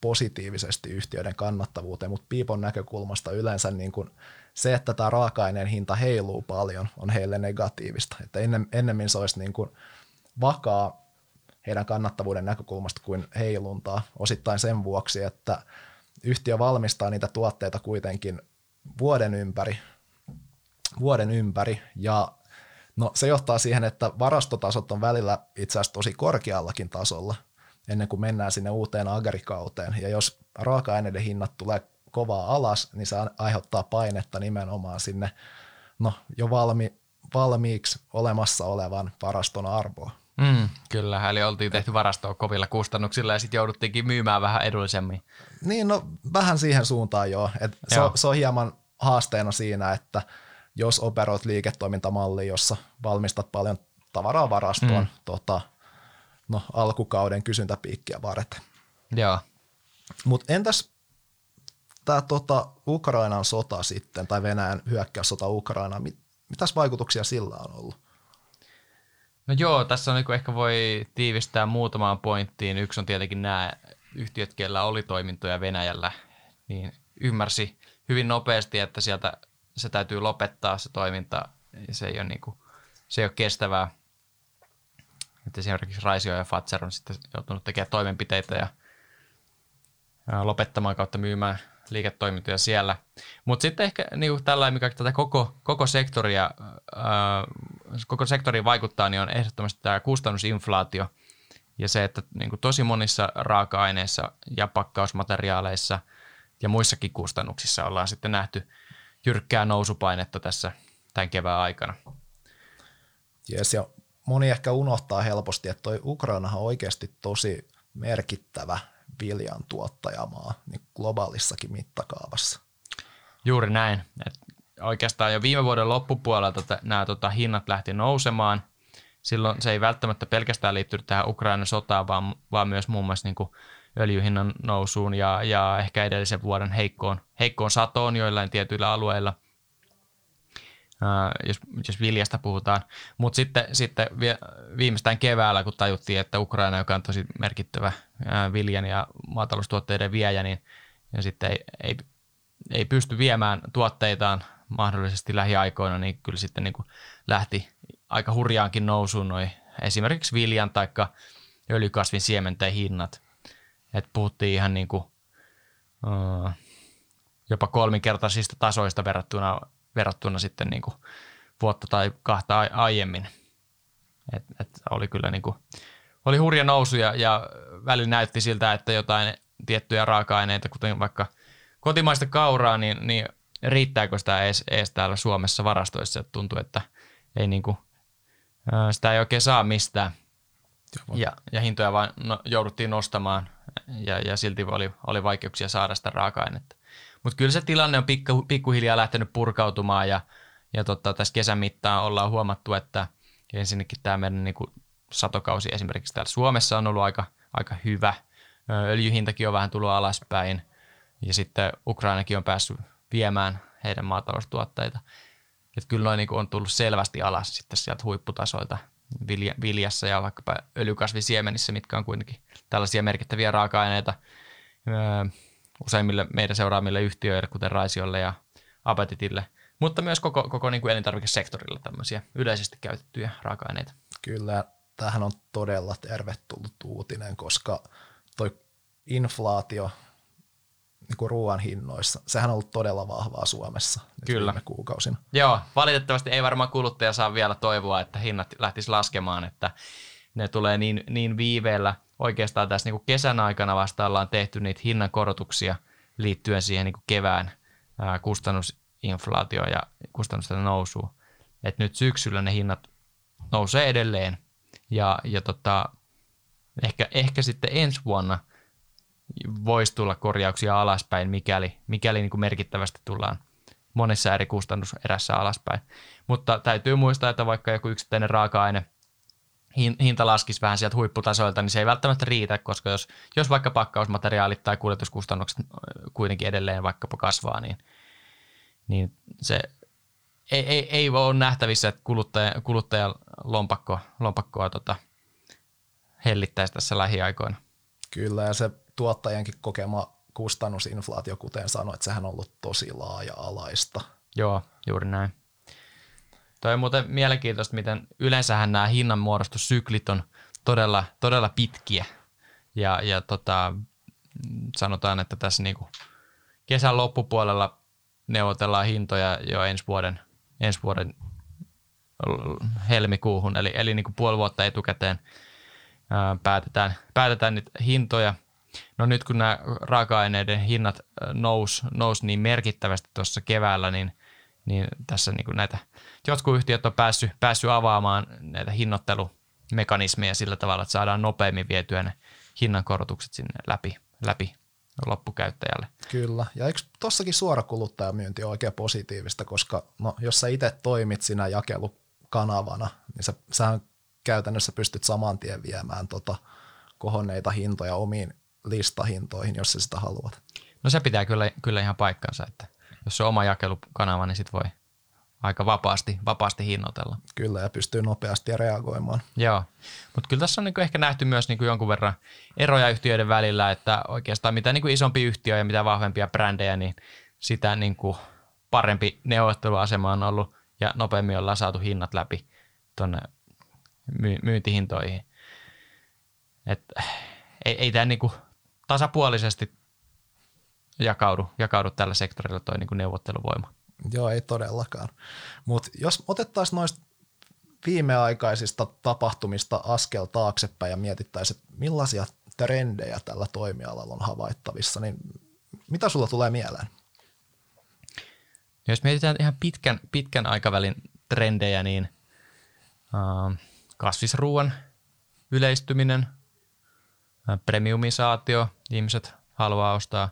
positiivisesti yhtiöiden kannattavuuteen, mutta Piipon näkökulmasta yleensä niin kuin se, että tämä raaka-aineen hinta heiluu paljon, on heille negatiivista. Että ennemmin se olisi niin kuin vakaa heidän kannattavuuden näkökulmasta kuin heiluntaa, osittain sen vuoksi, että yhtiö valmistaa niitä tuotteita kuitenkin vuoden ympäri, vuoden ympäri ja no, se johtaa siihen, että varastotasot on välillä itse asiassa tosi korkeallakin tasolla ennen kuin mennään sinne uuteen agrikauteen. Ja jos raaka-aineiden hinnat tulee kovaa alas, niin se aiheuttaa painetta nimenomaan sinne no, jo valmi, valmiiksi olemassa olevan varaston arvoa. Mm, kyllä, eli oltiin tehty varastoa kovilla kustannuksilla ja sitten jouduttiinkin myymään vähän edullisemmin. Niin, no vähän siihen suuntaan joo. Et joo. Se, se on hieman haasteena siinä, että jos operoit liiketoimintamalli, jossa valmistat paljon tavaraa varastoon mm. tota, no, alkukauden kysyntäpiikkiä varten. Joo, Mutta entäs tämä tota, Ukrainan sota sitten, tai Venäjän hyökkäyssota Ukrainaan, mit, mitäs vaikutuksia sillä on ollut? No joo, tässä on niin ehkä voi tiivistää muutamaan pointtiin. Yksi on tietenkin nämä yhtiöt, kellä oli toimintoja Venäjällä, niin ymmärsi hyvin nopeasti, että sieltä se täytyy lopettaa se toiminta. Se ei ole, niin kuin, se ei ole kestävää. Että esimerkiksi Raisio ja Fatser on sitten joutunut tekemään toimenpiteitä ja lopettamaan kautta myymään liiketoimintoja siellä. Mutta sitten ehkä niin kuin tällainen, mikä tätä koko, koko, sektoria, ää, koko sektoriin vaikuttaa, niin on ehdottomasti tämä kustannusinflaatio ja se, että niin kuin tosi monissa raaka-aineissa ja pakkausmateriaaleissa ja muissakin kustannuksissa ollaan sitten nähty jyrkkää nousupainetta tässä tämän kevään aikana. Yes, ja moni ehkä unohtaa helposti, että toi Ukrainahan on oikeasti tosi merkittävä viljan tuottajamaa niin globaalissakin mittakaavassa. Juuri näin. Et oikeastaan jo viime vuoden loppupuolelta t- nämä tota, hinnat lähti nousemaan. Silloin se ei välttämättä pelkästään liittynyt tähän Ukrainan sotaan, vaan, vaan myös muun muassa niin kuin öljyhinnan nousuun ja, ja ehkä edellisen vuoden heikkoon, heikkoon satoon joillain tietyillä alueilla – jos, jos viljasta puhutaan. Mutta sitten, sitten viimeistään keväällä, kun tajuttiin, että Ukraina, joka on tosi merkittävä viljan ja maataloustuotteiden viejä, niin ja sitten ei, ei, ei pysty viemään tuotteitaan mahdollisesti lähiaikoina, niin kyllä sitten niin kuin lähti aika hurjaankin nousuun noi esimerkiksi viljan tai öljykasvin siementen hinnat. Et puhuttiin ihan niin kuin, uh, jopa kolminkertaisista tasoista verrattuna verrattuna sitten niin kuin vuotta tai kahta aiemmin. Et, et oli kyllä niin kuin, oli hurja nousu ja, ja välillä näytti siltä, että jotain tiettyjä raaka-aineita, kuten vaikka kotimaista kauraa, niin, niin riittääkö sitä edes, edes täällä Suomessa varastoissa. Et tuntui, että ei niin kuin, sitä ei oikein saa mistään. Ja, ja hintoja vaan no, jouduttiin nostamaan ja, ja silti oli, oli vaikeuksia saada sitä raaka-ainetta. Mutta kyllä se tilanne on pikku, pikkuhiljaa lähtenyt purkautumaan ja, ja tota, tässä kesän mittaan ollaan huomattu, että ensinnäkin tämä meidän niin kuin satokausi esimerkiksi täällä Suomessa on ollut aika, aika hyvä. Öljyhintakin on vähän tullut alaspäin ja sitten Ukrainakin on päässyt viemään heidän maataloustuotteita. Että kyllä noin niin on tullut selvästi alas sitten sieltä huipputasoilta vilja, viljassa ja vaikkapa öljykasvisiemenissä, mitkä on kuitenkin tällaisia merkittäviä raaka-aineita useimmille meidän seuraamille yhtiöille, kuten Raisiolle ja Appetitille, mutta myös koko, koko niin kuin elintarvikesektorilla tämmöisiä yleisesti käytettyjä raaka-aineita. Kyllä, tähän on todella tervetullut uutinen, koska toi inflaatio niin ruoan hinnoissa, sehän on ollut todella vahvaa Suomessa Kyllä. viime kuukausina. Joo, valitettavasti ei varmaan kuluttaja saa vielä toivoa, että hinnat lähtis laskemaan, että ne tulee niin, niin viiveellä – oikeastaan tässä niin kuin kesän aikana vasta ollaan tehty niitä hinnankorotuksia liittyen siihen niin kuin kevään ää, kustannusinflaatioon ja kustannusten nousuun. Et nyt syksyllä ne hinnat nousee edelleen ja, ja tota, ehkä, ehkä sitten ensi vuonna voisi tulla korjauksia alaspäin, mikäli, mikäli niin kuin merkittävästi tullaan monessa eri kustannuserässä alaspäin. Mutta täytyy muistaa, että vaikka joku yksittäinen raaka-aine – hinta laskisi vähän sieltä huipputasoilta, niin se ei välttämättä riitä, koska jos, jos vaikka pakkausmateriaalit tai kuljetuskustannukset kuitenkin edelleen vaikkapa kasvaa, niin, niin se ei, ei, ei ole nähtävissä, että kuluttaja, kuluttajan lompakko, lompakkoa tota, hellittäisi tässä lähiaikoina. Kyllä, ja se tuottajankin kokema kustannusinflaatio, kuten sanoit, sehän on ollut tosi laaja-alaista. Joo, juuri näin. Toi on muuten mielenkiintoista, miten yleensähän nämä hinnanmuodostussyklit on todella, todella pitkiä. Ja, ja tota, sanotaan, että tässä niinku kesän loppupuolella neuvotellaan hintoja jo ensi vuoden, ensi vuoden helmikuuhun, eli, eli niin kuin puoli vuotta etukäteen ää, päätetään, päätetään niitä hintoja. No nyt kun nämä raaka-aineiden hinnat nous, nous niin merkittävästi tuossa keväällä, niin, niin tässä niin kuin näitä – jotkut yhtiöt on päässyt, päässyt avaamaan näitä hinnoittelumekanismeja sillä tavalla, että saadaan nopeammin vietyä ne hinnankorotukset sinne läpi, läpi loppukäyttäjälle. Kyllä, ja eikö tuossakin suora kuluttajamyynti ole oikein positiivista, koska no, jos sä itse toimit siinä jakelukanavana, niin sä, sähän käytännössä pystyt saman tien viemään tota kohonneita hintoja omiin listahintoihin, jos sä sitä haluat. No se pitää kyllä, kyllä ihan paikkansa, että jos se on oma jakelukanava, niin sit voi aika vapaasti, vapaasti hinnoitella. Kyllä, ja pystyy nopeasti reagoimaan. Joo, mutta kyllä tässä on niinku ehkä nähty myös niinku jonkun verran eroja yhtiöiden välillä, että oikeastaan mitä niinku isompi yhtiö ja mitä vahvempia brändejä, niin sitä niinku parempi neuvotteluasema on ollut ja nopeammin ollaan saatu hinnat läpi tuonne my- myyntihintoihin. Et, ei, ei tämä niinku tasapuolisesti jakaudu, jakaudu tällä sektorilla tuo niinku neuvotteluvoima. Joo, ei todellakaan. Mutta jos otettaisiin noista viimeaikaisista tapahtumista askel taaksepäin ja mietittäisiin, että millaisia trendejä tällä toimialalla on havaittavissa, niin mitä sulla tulee mieleen? Jos mietitään ihan pitkän, pitkän aikavälin trendejä, niin äh, kasvisruuan yleistyminen, äh, premiumisaatio, ihmiset haluaa ostaa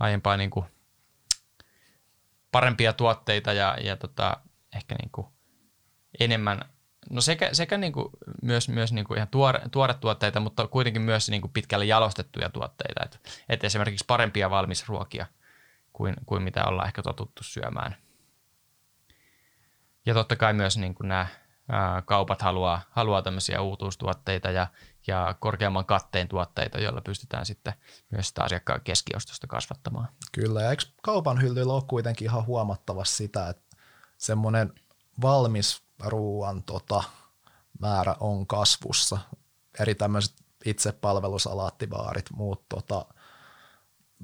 aiempaa niin kuin parempia tuotteita ja, ja tota, ehkä niin kuin enemmän, no sekä, sekä niin kuin myös, myös niin kuin ihan tuore, tuore tuotteita, mutta kuitenkin myös niin kuin pitkälle jalostettuja tuotteita, että et esimerkiksi parempia valmisruokia kuin, kuin mitä ollaan ehkä totuttu syömään. Ja totta kai myös niin kuin nämä ää, kaupat haluaa, haluaa tämmöisiä uutuustuotteita ja, ja korkeamman katteen tuotteita, joilla pystytään sitten myös sitä asiakkaan keskiostosta kasvattamaan. Kyllä, ja eikö kaupan hyllyllä ole kuitenkin ihan huomattavasti sitä, että semmoinen valmis ruoan tota, määrä on kasvussa. Eri tämmöiset itsepalvelusalaattibaarit, muut tota,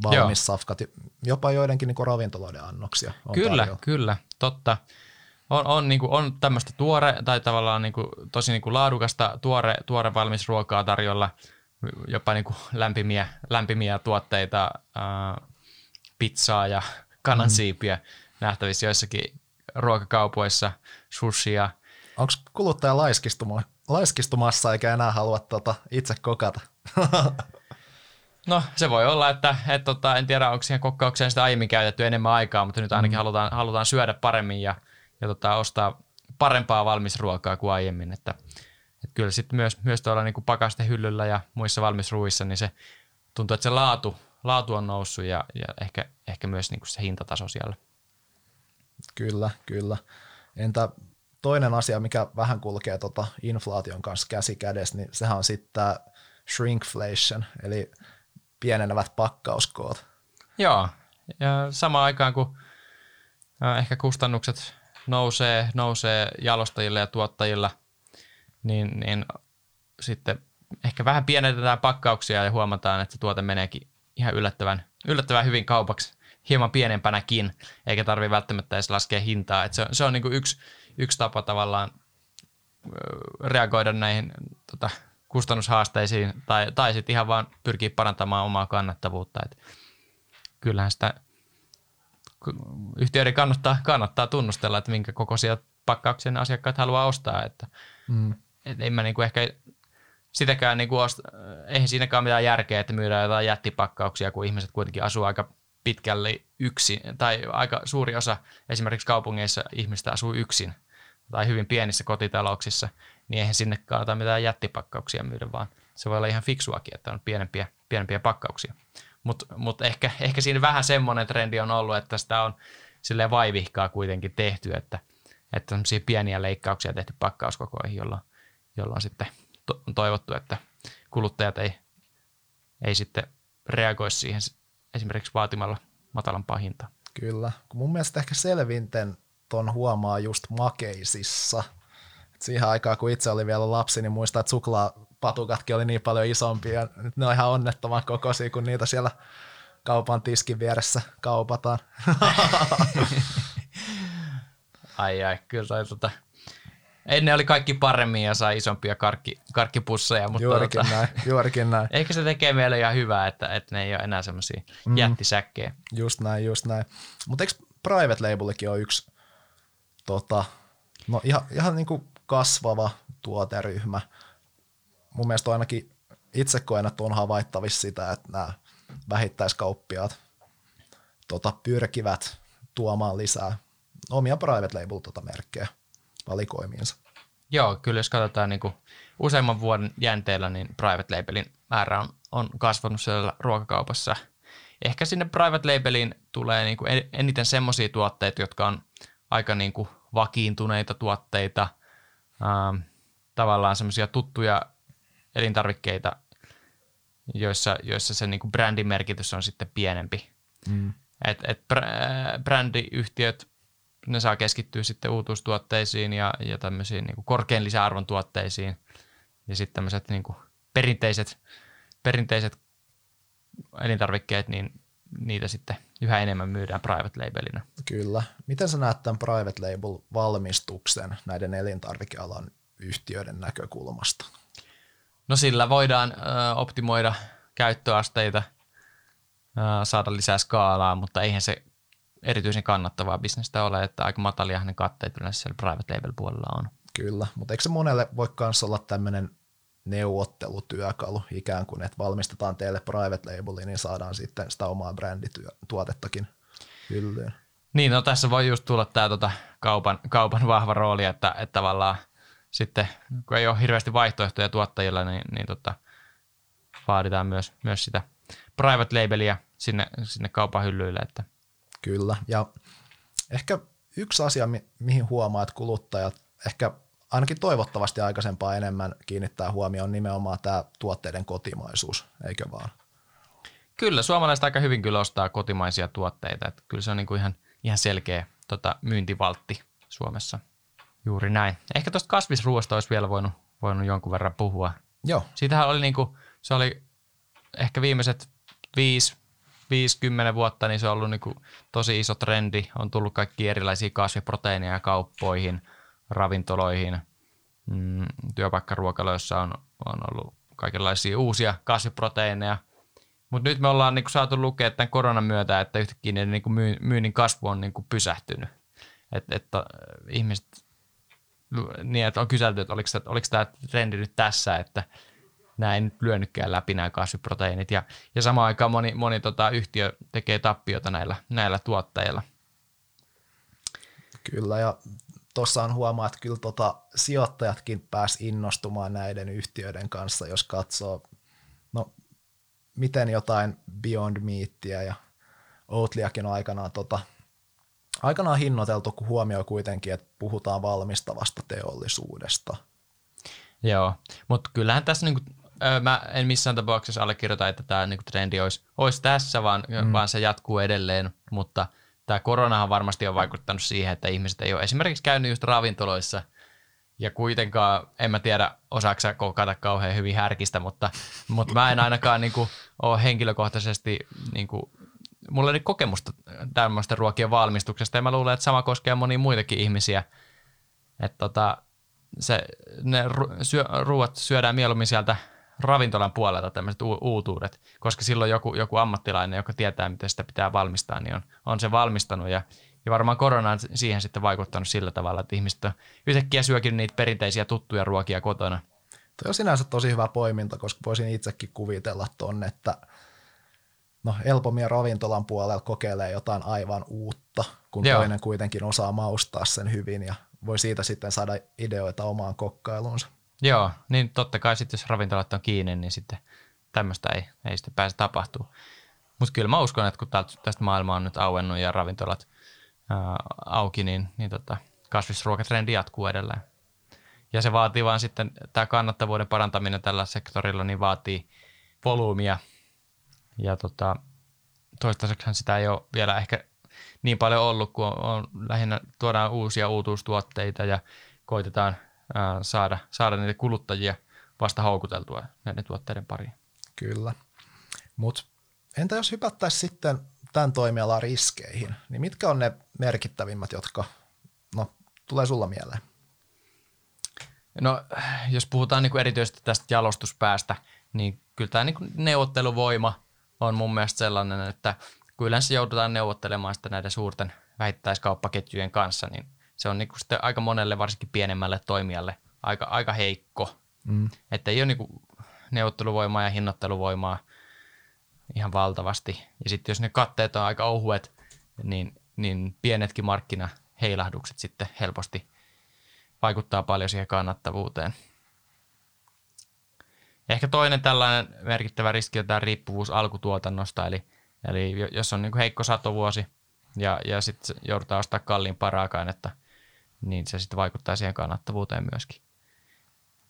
valmissafkat, jopa joidenkin niin ravintoloiden annoksia on Kyllä, tarjolla. kyllä, totta. On, on, niin kuin, on tämmöistä tuore tai tavallaan niin kuin, tosi niin kuin laadukasta tuore, tuore valmis ruokaa tarjolla, jopa niin kuin lämpimiä, lämpimiä tuotteita, äh, pizzaa ja kanansiipiä mm. nähtävissä joissakin ruokakaupoissa, sushia. Onko kuluttaja laiskistuma, laiskistumassa eikä enää halua tota itse kokata? No se voi olla, että et, tota, en tiedä onko siihen kokkaukseen sitä aiemmin käytetty enemmän aikaa, mutta nyt ainakin mm. halutaan, halutaan syödä paremmin ja, ja tota, ostaa parempaa valmisruokaa kuin aiemmin. Että, et kyllä sitten myös, myös tuolla niin pakastehyllyllä ja muissa valmisruuissa, niin se tuntuu, että se laatu, laatu on noussut ja, ja ehkä, ehkä myös niin se hintataso siellä. Kyllä, kyllä. Entä toinen asia, mikä vähän kulkee tota inflaation kanssa käsi kädessä, niin sehän on sitten tämä shrinkflation, eli pienenevät pakkauskoot. Joo, ja samaan aikaan kun ehkä kustannukset nousee, nousee jalostajilla ja tuottajilla, niin, niin sitten ehkä vähän pienennetään pakkauksia ja huomataan, että tuote meneekin ihan yllättävän, yllättävän hyvin kaupaksi hieman pienempänäkin, eikä tarvitse välttämättä edes laskea hintaa. Et se on, se on niin yksi, yksi tapa tavallaan reagoida näihin tota, kustannushaasteisiin tai, tai sitten ihan vaan pyrkii parantamaan omaa kannattavuutta. Et kyllähän sitä yhtiöiden kannattaa, kannattaa tunnustella, että minkä kokoisia pakkauksia ne asiakkaat haluaa ostaa. Että, mm. et en mä niinku ehkä sitäkään, niinku osta, eihän siinäkään mitään järkeä, että myydään jotain jättipakkauksia, kun ihmiset kuitenkin asuu aika pitkälle yksin, tai aika suuri osa esimerkiksi kaupungeissa ihmistä asuu yksin, tai hyvin pienissä kotitalouksissa, niin eihän sinne kannata mitään jättipakkauksia myydä, vaan se voi olla ihan fiksuakin, että on pienempiä, pienempiä pakkauksia. Mutta mut ehkä, ehkä siinä vähän semmoinen trendi on ollut, että sitä on sille vaivihkaa kuitenkin tehty, että, että on pieniä leikkauksia tehty pakkauskokoihin, jolloin, jolloin sitten to, on toivottu, että kuluttajat ei, ei sitten reagoi siihen esimerkiksi vaatimalla matalampaa hintaa. Kyllä. Mun mielestä ehkä selvinten ton huomaa just makeisissa. Et siihen aikaan, kun itse oli vielä lapsi, niin muistaa, että suklaapatukatkin oli niin paljon isompia. Nyt ne on ihan onnettoman kokoisia, kun niitä siellä kaupan tiskin vieressä kaupataan. ai ai, kyllä toi tota, Ennen oli kaikki paremmin ja sai isompia karkki, karkkipusseja. Mutta juurikin, tota, näin, juurikin näin. Ehkä se tekee meille ihan hyvää, että, että ne ei ole enää semmoisia mm. jättisäkkejä. Just näin, just näin. Mutta eikö private labelikin ole yksi tota, no ihan, ihan niin kuin kasvava tuoteryhmä. Mun mielestä on ainakin itse koen, että on havaittavissa sitä, että nämä vähittäiskauppiaat tota, pyrkivät tuomaan lisää omia private label tota, merkkejä valikoimiinsa. Joo, kyllä jos katsotaan niin kuin useamman vuoden jänteellä, niin private labelin määrä on on kasvanut siellä ruokakaupassa. Ehkä sinne private labeliin tulee niin kuin eniten semmoisia tuotteita, jotka on aika niin kuin vakiintuneita tuotteita, ähm, tavallaan semmoisia tuttuja elintarvikkeita, joissa, joissa se niin kuin brändin merkitys on sitten pienempi. Mm. Et, et brändiyhtiöt, ne saa keskittyä sitten uutuustuotteisiin ja, ja tämmöisiin niin kuin korkean lisäarvon tuotteisiin. Ja sitten tämmöiset niin kuin perinteiset, perinteiset elintarvikkeet, niin niitä sitten yhä enemmän myydään private labelina. Kyllä. Miten sä näet tämän private label valmistuksen näiden elintarvikealan yhtiöiden näkökulmasta? No sillä voidaan ö, optimoida käyttöasteita, ö, saada lisää skaalaa, mutta eihän se erityisen kannattavaa bisnestä ole, että aika matalia ne katteet yleensä siellä private label puolella on. Kyllä, mutta eikö se monelle voi myös olla tämmöinen neuvottelutyökalu ikään kuin, että valmistetaan teille private labeli, niin saadaan sitten sitä omaa brändituotettakin hyllyyn. Niin, no tässä voi just tulla tämä tota kaupan, kaupan vahva rooli, että, että tavallaan sitten, kun ei ole hirveästi vaihtoehtoja tuottajilla, niin, niin tota, vaaditaan myös, myös sitä private labelia sinne, sinne kaupan hyllyille. Että. Kyllä, ja ehkä yksi asia, mi- mihin huomaa, että kuluttajat ehkä ainakin toivottavasti aikaisempaa enemmän kiinnittää huomioon nimenomaan tämä tuotteiden kotimaisuus, eikö vaan? Kyllä, suomalaiset aika hyvin kyllä ostaa kotimaisia tuotteita. Että kyllä se on niin kuin ihan, ihan selkeä tota, myyntivaltti Suomessa. Juuri näin. Ehkä tuosta kasvisruoasta olisi vielä voinut, voinut jonkun verran puhua. Joo. Siitähän oli, niin kuin, se oli ehkä viimeiset 5 50 vuotta, niin se on ollut niin kuin tosi iso trendi. On tullut kaikki erilaisia kasviproteiineja kauppoihin – ravintoloihin, mm, työpaikkaruokaloissa on, on ollut kaikenlaisia uusia kasviproteiineja. Mutta nyt me ollaan niinku saatu lukea tämän koronan myötä, että yhtäkkiä niiden niinku myynnin kasvu on niinku pysähtynyt. Että et, ihmiset, niin että on kyselty, että oliko, oliko tämä trendi nyt tässä, että nämä ei nyt lyönytkään läpi nämä kasviproteiinit. Ja, ja samaan aikaan moni, moni tota, yhtiö tekee tappiota näillä, näillä tuotteilla. Kyllä, ja tuossa on huomaa, että kyllä tota, sijoittajatkin pääs innostumaan näiden yhtiöiden kanssa, jos katsoo, no miten jotain Beyond Meatia ja Oatliakin on aikanaan, tota, aikanaan hinnoiteltu, kun huomioi kuitenkin, että puhutaan valmistavasta teollisuudesta. Joo, mutta kyllähän tässä niinku, mä en missään tapauksessa allekirjoita, että tämä niinku trendi olisi, olisi tässä, vaan, mm. vaan se jatkuu edelleen, mutta – tämä koronahan varmasti on vaikuttanut siihen, että ihmiset ei ole esimerkiksi käynyt just ravintoloissa ja kuitenkaan, en mä tiedä, osaako kokata kauhean hyvin härkistä, mutta, mutta mä en ainakaan niin kuin, ole henkilökohtaisesti, niin kuin, mulla ei kokemusta tämmöistä ruokien valmistuksesta ja mä luulen, että sama koskee monia muitakin ihmisiä, että tota, se, ne syö, ruuat syödään mieluummin sieltä ravintolan puolelta tämmöiset u- uutuudet, koska silloin joku, joku ammattilainen, joka tietää, miten sitä pitää valmistaa, niin on, on se valmistanut ja, ja varmaan korona on siihen sitten vaikuttanut sillä tavalla, että ihmiset on yhtäkkiä syökin niitä perinteisiä tuttuja ruokia kotona. Tuo on sinänsä tosi hyvä poiminta, koska voisin itsekin kuvitella tuonne, että no helpommin ravintolan puolella kokeilee jotain aivan uutta, kun Joo. toinen kuitenkin osaa maustaa sen hyvin ja voi siitä sitten saada ideoita omaan kokkailuunsa. Joo, niin totta kai sitten jos ravintolat on kiinni, niin sitten tämmöistä ei, ei sitten pääse tapahtuu. Mutta kyllä mä uskon, että kun tästä maailma on nyt auennut ja ravintolat ää, auki, niin, niin tota, kasvisruokatrendi jatkuu edelleen. Ja se vaatii vaan sitten, tämä kannattavuuden parantaminen tällä sektorilla, niin vaatii volyymia. Ja tota, toistaiseksi sitä ei ole vielä ehkä niin paljon ollut, kun on, on lähinnä tuodaan uusia uutuustuotteita ja koitetaan ää, saada, saada niitä kuluttajia vasta houkuteltua näiden tuotteiden pariin. Kyllä. Mutta entä jos hypättäisiin sitten tämän toimialan riskeihin, niin mitkä on ne merkittävimmät, jotka no, tulee sulla mieleen? No, jos puhutaan niin kuin erityisesti tästä jalostuspäästä, niin kyllä tämä niin kuin neuvotteluvoima on mun mielestä sellainen, että kun yleensä joudutaan neuvottelemaan sitä näiden suurten vähittäiskauppaketjujen kanssa, niin se on niinku sitten aika monelle, varsinkin pienemmälle toimijalle, aika, aika heikko. Mm. Että ei ole niinku neuvotteluvoimaa ja hinnoitteluvoimaa ihan valtavasti. Ja sitten jos ne katteet on aika ohuet, niin, niin pienetkin markkinaheilahdukset sitten helposti vaikuttaa paljon siihen kannattavuuteen. Ehkä toinen tällainen merkittävä riski on tämä riippuvuus alkutuotannosta, eli, eli jos on niin kuin heikko satovuosi ja, ja sitten joudutaan ostaa kalliin raaka-ainetta, niin se sitten vaikuttaa siihen kannattavuuteen myöskin.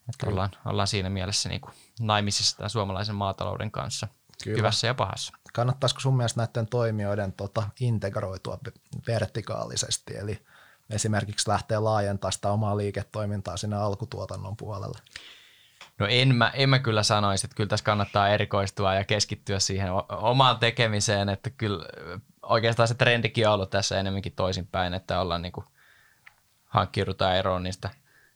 Että ollaan, ollaan siinä mielessä niin kuin naimisissa tämän suomalaisen maatalouden kanssa, Kyllä. hyvässä ja pahassa. Kannattaisiko sun mielestä näiden toimijoiden tota, integroitua vertikaalisesti, eli esimerkiksi lähteä laajentamaan sitä omaa liiketoimintaa sinne alkutuotannon puolelle? No en mä, en mä kyllä sanoisi, että kyllä tässä kannattaa erikoistua ja keskittyä siihen omaan tekemiseen, että kyllä oikeastaan se trendikin on ollut tässä enemmänkin toisinpäin, että ollaan niin kuin, hankkiudutaan eroon niistä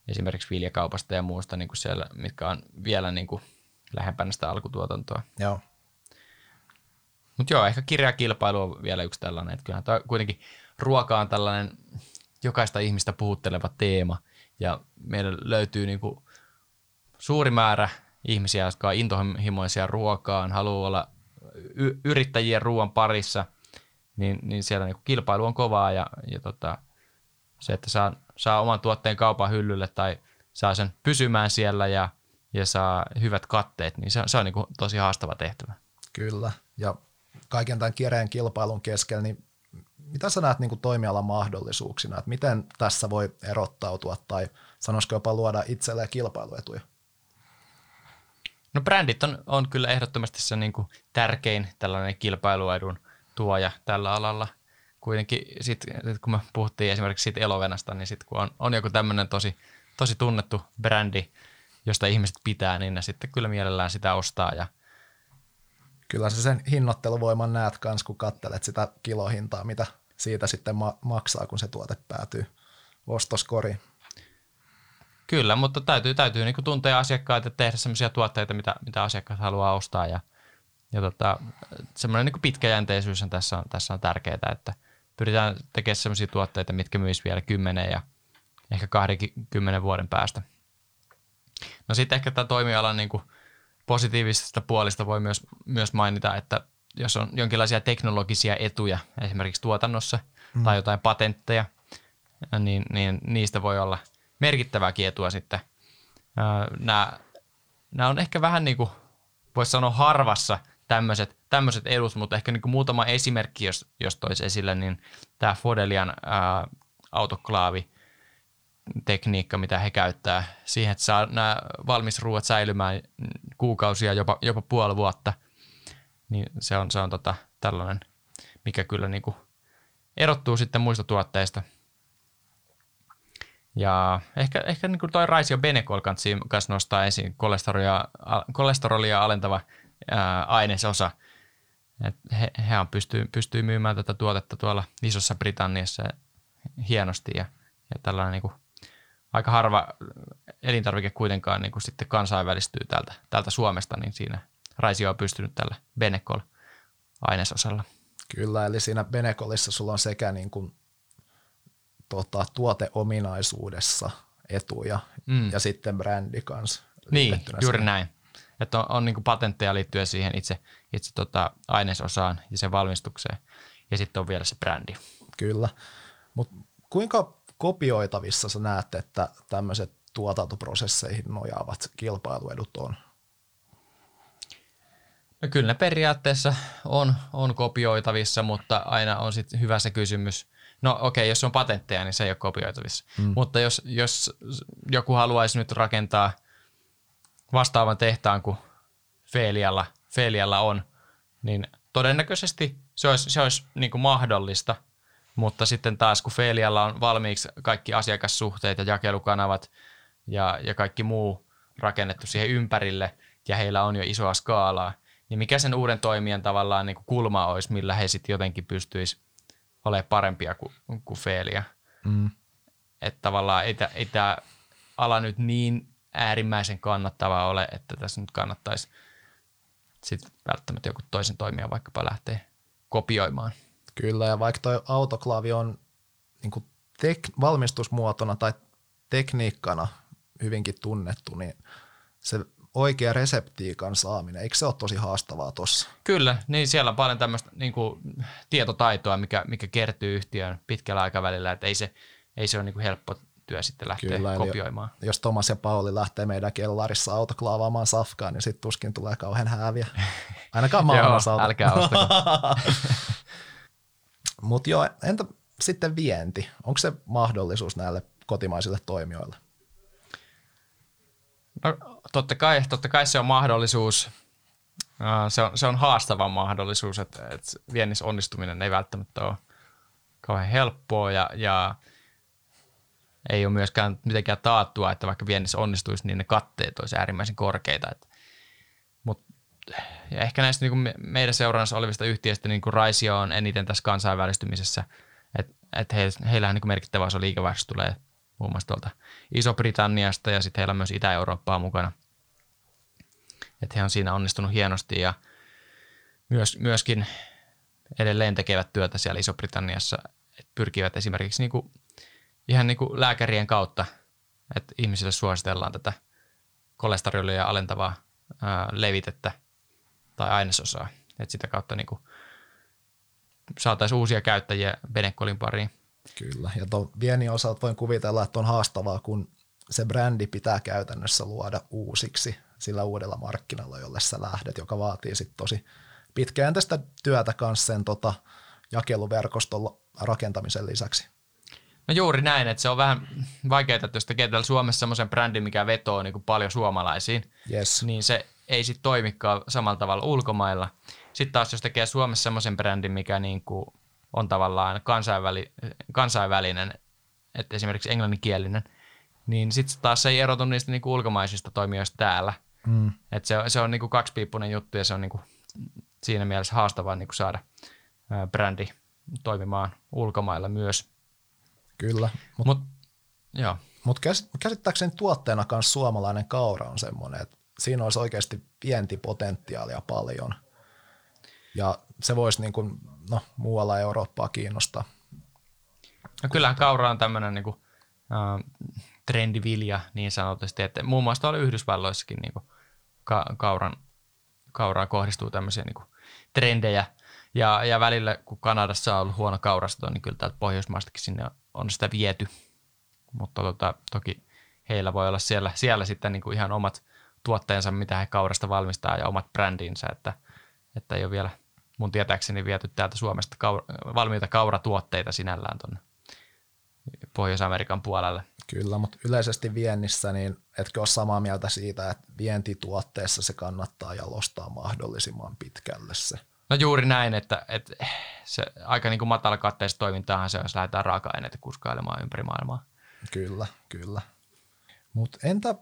esimerkiksi viljakaupasta ja muusta niin kuin siellä, mitkä on vielä niin kuin lähempänä sitä alkutuotantoa. Joo. Mutta joo, ehkä kirjakilpailu on vielä yksi tällainen, että kyllähän tämä kuitenkin ruoka on tällainen jokaista ihmistä puhutteleva teema ja meillä löytyy niin kuin suuri määrä ihmisiä, jotka on intohimoisia ruokaan, haluaa olla y- yrittäjien ruoan parissa, niin, niin siellä niin kilpailu on kovaa ja, ja tota, se, että saa, saa oman tuotteen kaupan hyllylle tai saa sen pysymään siellä ja, ja saa hyvät katteet, niin se, se on niin kuin tosi haastava tehtävä. Kyllä, ja kaiken tämän kireen kilpailun keskellä, niin mitä sä näet niin kuin toimialan mahdollisuuksina, että miten tässä voi erottautua tai sanoisiko jopa luoda itselleen kilpailuetuja? No brändit on, on kyllä ehdottomasti se niin kuin tärkein tällainen kilpailuedun tuoja tällä alalla. Kuitenkin sit, sit kun me puhuttiin esimerkiksi siitä Elovenasta, niin sitten kun on, on joku tämmöinen tosi, tosi tunnettu brändi, josta ihmiset pitää, niin ne sitten kyllä mielellään sitä ostaa ja Kyllä sä sen hinnoitteluvoiman näet kans, kun katselet sitä kilohintaa, mitä siitä sitten ma- maksaa, kun se tuote päätyy ostoskoriin. Kyllä, mutta täytyy, täytyy niin tuntea asiakkaita ja tehdä sellaisia tuotteita, mitä, mitä asiakkaat haluaa ostaa. Ja, ja tota, semmoinen niin pitkäjänteisyys on tässä, on tässä on tärkeää, että pyritään tekemään sellaisia tuotteita, mitkä myis vielä 10 ja ehkä 20 vuoden päästä. No sitten ehkä tämä toimialan niin kuin positiivisesta puolista voi myös, myös mainita, että jos on jonkinlaisia teknologisia etuja esimerkiksi tuotannossa mm. tai jotain patentteja, niin, niin niistä voi olla – merkittävääkin etua sitten. Nämä, nämä on ehkä vähän niin kuin, voisi sanoa harvassa tämmöiset, tämmöiset edut, mutta ehkä niin kuin muutama esimerkki, jos, jos toisi esille, niin tämä Fodelian ää, autoklaavi, tekniikka, mitä he käyttää. Siihen, että saa nämä valmisruuat säilymään kuukausia, jopa, jopa puoli vuotta, niin se on, se on tota, tällainen, mikä kyllä niin kuin erottuu sitten muista tuotteista – ja ehkä, ehkä niin kuin toi Raisio Benecol kanssa nostaa esiin kolesterolia, kolesterolia alentava ää, ainesosa. Et he, he on pystyy, pystyy myymään tätä tuotetta tuolla Isossa Britanniassa hienosti ja, ja tällainen niin kuin, aika harva elintarvike kuitenkaan niin kuin sitten kansainvälistyy täältä, täältä Suomesta, niin siinä Raisio on pystynyt tällä Benecol ainesosalla. Kyllä, eli siinä Benecolissa sulla on sekä niin kuin tota, tuoteominaisuudessa etuja mm. ja sitten brändi kanssa. Niin, juuri siihen. näin. Että on, on niin patentteja liittyen siihen itse, itse tota ainesosaan ja sen valmistukseen. Ja sitten on vielä se brändi. Kyllä. Mutta kuinka kopioitavissa sä näet, että tämmöiset tuotantoprosesseihin nojaavat kilpailuedut on? No kyllä ne periaatteessa on, on kopioitavissa, mutta aina on sitten hyvä se kysymys, No okei, okay, jos on patentteja, niin se ei ole kopioitavissa. Mm. Mutta jos, jos joku haluaisi nyt rakentaa vastaavan tehtaan kuin Felialla, Felialla on, niin todennäköisesti se olisi, se olisi niin kuin mahdollista, mutta sitten taas kun Felialla on valmiiksi kaikki asiakassuhteet ja jakelukanavat ja, ja kaikki muu rakennettu siihen ympärille ja heillä on jo isoa skaalaa, niin mikä sen uuden toimijan tavallaan niin kuin kulma olisi, millä he sitten jotenkin pystyisivät ole parempia kuin, kuin Feelia. Mm. Että tavallaan ei, ei tämä ala nyt niin äärimmäisen kannattavaa ole, että tässä nyt kannattaisi sitten välttämättä joku toisen toimija vaikkapa lähteä kopioimaan. Kyllä, ja vaikka tuo autoklaavi on niin kuin tek- valmistusmuotona tai tekniikkana hyvinkin tunnettu, niin se oikea reseptiikan saaminen, eikö se ole tosi haastavaa tuossa? Kyllä, niin siellä on paljon tämmöistä niin kuin, tietotaitoa, mikä, mikä kertyy yhtiön pitkällä aikavälillä, että ei se, ei se ole niin kuin helppo työ sitten lähtee Kyllä, kopioimaan. Jos Thomas ja Pauli lähtee meidän kellarissa autoklaavaamaan safkaa, niin sitten tuskin tulee kauhean hääviä. Ainakaan maailmansalta. älkää ostako. Mutta joo, entä sitten vienti? Onko se mahdollisuus näille kotimaisille toimijoille? No, totta kai, totta kai se on mahdollisuus. Se on, se on haastava mahdollisuus, että, että viennissä onnistuminen ei välttämättä ole kauhean helppoa ja, ja ei ole myöskään mitenkään taattua, että vaikka viennissä onnistuisi, niin ne katteet olisi äärimmäisen korkeita. Mutta ja ehkä näistä niin kuin meidän seurannassa olevista yhtiöistä niin kuin Raisio on eniten tässä kansainvälistymisessä, että et he, heillähän niin merkittävä osa liikevaihdosta tulee muun muassa tuolta Iso-Britanniasta ja sitten heillä on myös Itä-Eurooppaa mukana. Että he on siinä onnistunut hienosti ja myös, myöskin edelleen tekevät työtä siellä Iso-Britanniassa, että pyrkivät esimerkiksi niin kuin, ihan niin kuin lääkärien kautta, että ihmisille suositellaan tätä kolesterolia alentavaa ää, levitettä tai ainesosaa, että sitä kautta niin kuin saataisiin uusia käyttäjiä Benekolin pariin. Kyllä, ja tuon viennin osalta voin kuvitella, että on haastavaa, kun se brändi pitää käytännössä luoda uusiksi sillä uudella markkinalla, jolle sä lähdet, joka vaatii sitten tosi pitkäjänteistä työtä kanssa sen tota, jakeluverkoston rakentamisen lisäksi. No juuri näin, että se on vähän vaikeaa, että jos tekee täällä Suomessa semmoisen brändin, mikä vetoo niin kuin paljon suomalaisiin, yes. niin se ei sitten toimikaan samalla tavalla ulkomailla. Sitten taas jos tekee Suomessa semmoisen brändin, mikä niin kuin on tavallaan kansainväli, kansainvälinen, että esimerkiksi englanninkielinen, niin sitten taas se ei erotu niistä niin kuin ulkomaisista toimijoista täällä. Mm. Et se, se on niin kuin kaksipiippunen juttu ja se on niin kuin siinä mielessä haastavaa niin kuin saada brändi toimimaan ulkomailla myös. Kyllä. Mutta Mut. Mut käsittääkseni tuotteena kanssa suomalainen kaura on semmoinen, että siinä olisi oikeasti vientipotentiaalia paljon. Ja se voisi niin kuin, no, muualla Eurooppaa kiinnostaa. No kyllähän kaura on tämmöinen niin kuin, trendivilja niin sanotusti, että muun muassa tuolla Yhdysvalloissakin niin kuin, ka- kauran, kauraa kohdistuu tämmöisiä niin kuin, trendejä. Ja, ja välillä, kun Kanadassa on ollut huono kaurasto, niin kyllä täältä Pohjoismaastakin sinne on sitä viety. Mutta tota, toki heillä voi olla siellä, siellä sitten niin kuin ihan omat tuotteensa, mitä he kaurasta valmistaa ja omat brändinsä, että, että ei ole vielä mun tietääkseni viety täältä Suomesta kaura, valmiita kauratuotteita sinällään tuonne Pohjois-Amerikan puolelle. Kyllä, mutta yleisesti viennissä, niin etkö ole samaa mieltä siitä, että vientituotteessa se kannattaa jalostaa mahdollisimman pitkälle se? No juuri näin, että, että se aika niin kuin matalakatteista toimintaahan se, jos lähdetään raaka-aineita kuskailemaan ympäri maailmaa. Kyllä, kyllä. Mutta entä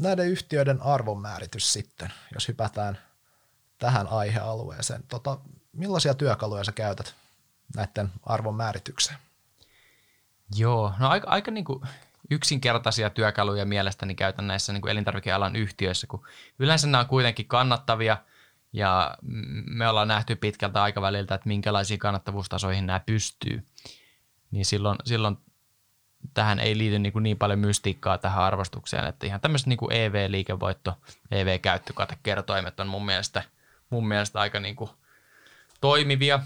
näiden yhtiöiden arvonmääritys sitten, jos hypätään tähän aihealueeseen? Tota, millaisia työkaluja sä käytät näiden arvonmääritykseen? Joo, no aika, aika niin kuin yksinkertaisia työkaluja mielestäni käytän näissä niin kuin elintarvikealan yhtiöissä, kun yleensä nämä on kuitenkin kannattavia ja me ollaan nähty pitkältä aikaväliltä, että minkälaisiin kannattavuustasoihin nämä pystyy. Niin silloin, silloin tähän ei liity niin, kuin niin paljon mystiikkaa tähän arvostukseen, että ihan tämmöiset niin kuin EV-liikevoitto, EV-käyttökatekertoimet on mun mielestä, mun mielestä aika niin kuin toimivia.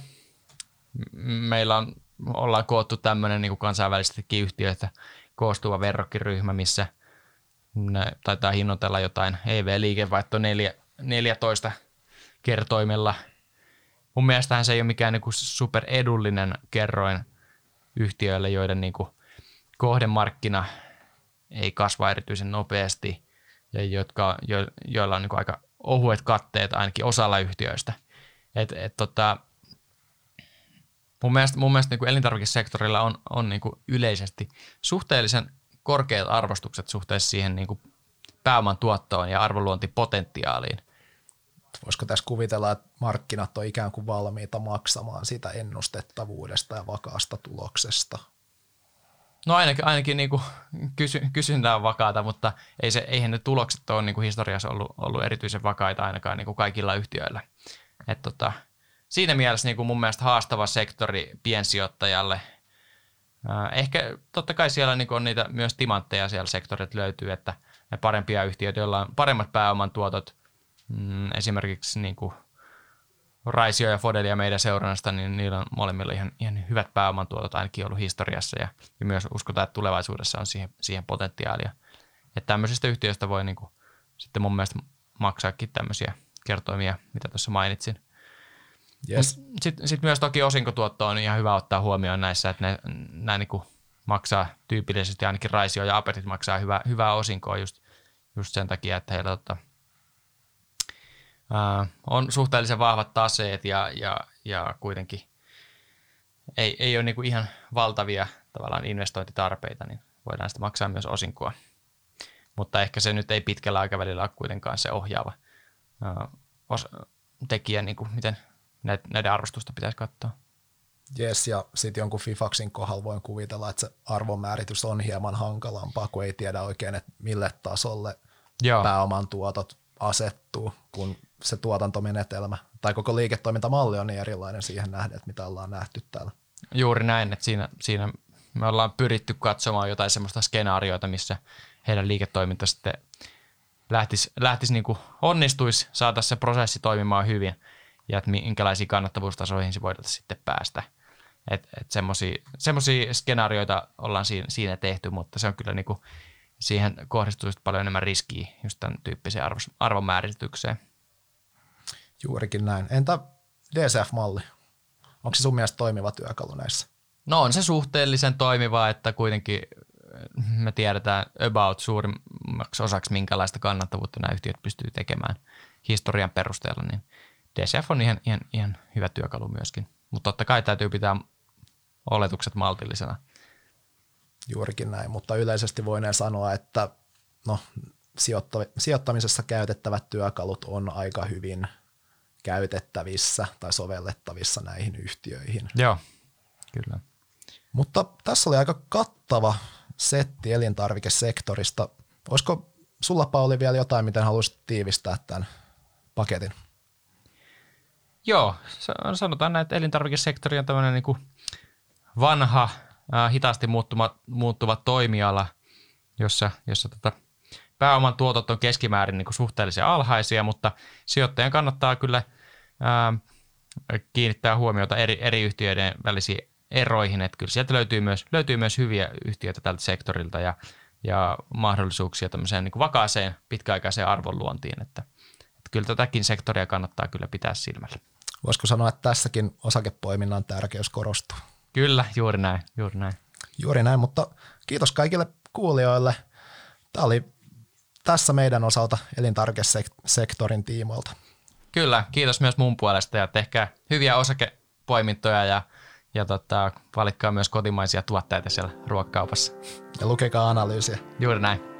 Meillä on, ollaan koottu tämmöinen niin kansainvälisestikin yhtiöitä koostuva verrokkiryhmä, missä ne taitaa hinnoitella jotain EV-liikevaihto 14 kertoimella. Mun mielestähän se ei ole mikään niin super edullinen kerroin yhtiöille, joiden niin kuin kohdemarkkina ei kasva erityisen nopeasti ja jotka, jo, joilla on niin aika ohuet katteet ainakin osalla yhtiöistä. Et, et tota, mun mielestä, mun mielestä niin elintarvikesektorilla on, on niin yleisesti suhteellisen korkeat arvostukset suhteessa siihen niin pääoman tuottoon ja arvonluontipotentiaaliin. Voisiko tässä kuvitella, että markkinat on ikään kuin valmiita maksamaan sitä ennustettavuudesta ja vakaasta tuloksesta? No ainakin, ainakin niin kuin kysy, kysyntä on vakaata, mutta ei se, eihän ne tulokset ole niin kuin historiassa ollut, ollut erityisen vakaita ainakaan niin kuin kaikilla yhtiöillä. Et tota, siinä mielessä niin kuin mun mielestä haastava sektori piensijoittajalle. Ehkä totta kai siellä niin kuin on niitä myös timantteja siellä sektorit löytyy, että ne parempia yhtiöitä, joilla on paremmat pääoman tuotot, mm, esimerkiksi niin kuin Raisio ja Fodelia meidän seurannasta, niin niillä on molemmilla ihan, ihan hyvät pääomantuotot ainakin ollut historiassa ja, ja myös uskotaan, että tulevaisuudessa on siihen, siihen potentiaalia. Että tämmöisistä yhtiöistä voi niin kuin, sitten mun mielestä maksaakin tämmöisiä kertoimia, mitä tuossa mainitsin. Yes. Sitten sit myös toki osinkotuotto on ihan hyvä ottaa huomioon näissä, että ne, nämä niin maksaa tyypillisesti ainakin Raisio ja Apetit maksaa hyvää, hyvää osinkoa just, just sen takia, että heillä tota, ää, on suhteellisen vahvat taseet ja, ja, ja kuitenkin ei, ei ole niin kuin ihan valtavia tavallaan investointitarpeita, niin voidaan sitä maksaa myös osinkoa. Mutta ehkä se nyt ei pitkällä aikavälillä ole kuitenkaan se ohjaava ää, os, tekijä, niin kuin miten näiden arvostusta pitäisi katsoa. Jes, ja sitten jonkun Fifaxin kohdalla voin kuvitella, että se arvonmääritys on hieman hankalampaa, kun ei tiedä oikein, että mille tasolle Joo. pääoman tuotot asettuu, kun se tuotantomenetelmä tai koko liiketoimintamalli on niin erilainen siihen nähden, että mitä ollaan nähty täällä. Juuri näin, että siinä, siinä me ollaan pyritty katsomaan jotain semmoista skenaarioita, missä heidän liiketoiminta sitten lähtisi, lähtisi niin kuin onnistuisi, saada se prosessi toimimaan hyvin ja että minkälaisiin kannattavuustasoihin se voidaan sitten päästä. Että et semmoisia skenaarioita ollaan siinä, siinä tehty, mutta se on kyllä niin kuin, siihen kohdistuu paljon enemmän riskiä just tämän tyyppiseen arvomääritykseen. Juurikin näin. Entä DCF-malli? Onko se sun mielestä toimiva työkalu näissä? No on se suhteellisen toimiva, että kuitenkin äh, me tiedetään about suurimmaksi osaksi, minkälaista kannattavuutta nämä yhtiöt pystyy tekemään historian perusteella, niin DCF on ihan, ihan, ihan hyvä työkalu myöskin. Mutta totta kai täytyy pitää oletukset maltillisena. Juurikin näin, mutta yleisesti voineen sanoa, että no, sijoittamisessa käytettävät työkalut on aika hyvin käytettävissä tai sovellettavissa näihin yhtiöihin. Joo, kyllä. Mutta tässä oli aika kattava setti elintarvikesektorista. Olisiko sulla Pauli vielä jotain, miten haluaisit tiivistää tämän paketin? Joo, sanotaan näin, että elintarvikesektori on tämmöinen niin kuin vanha, hitaasti muuttuva, muuttuva toimiala, jossa, jossa tota pääoman tuotot on keskimäärin niin kuin suhteellisen alhaisia, mutta sijoittajan kannattaa kyllä ää, kiinnittää huomiota eri, eri yhtiöiden välisiin eroihin, että kyllä sieltä löytyy myös, löytyy myös hyviä yhtiöitä tältä sektorilta ja, ja mahdollisuuksia tämmöiseen niin vakaaseen pitkäaikaiseen arvonluontiin, että, että kyllä tätäkin sektoria kannattaa kyllä pitää silmällä. Voisiko sanoa, että tässäkin osakepoiminnan tärkeys korostuu? Kyllä, juuri näin, juuri näin. Juuri näin, mutta kiitos kaikille kuulijoille. Tämä oli tässä meidän osalta elintarvikesektorin tiimoilta. Kyllä, kiitos myös mun puolesta ja tehkää hyviä osakepoimintoja ja, ja tota, valikkaa myös kotimaisia tuotteita siellä ruokakaupassa. Ja lukekaa analyysiä. Juuri näin.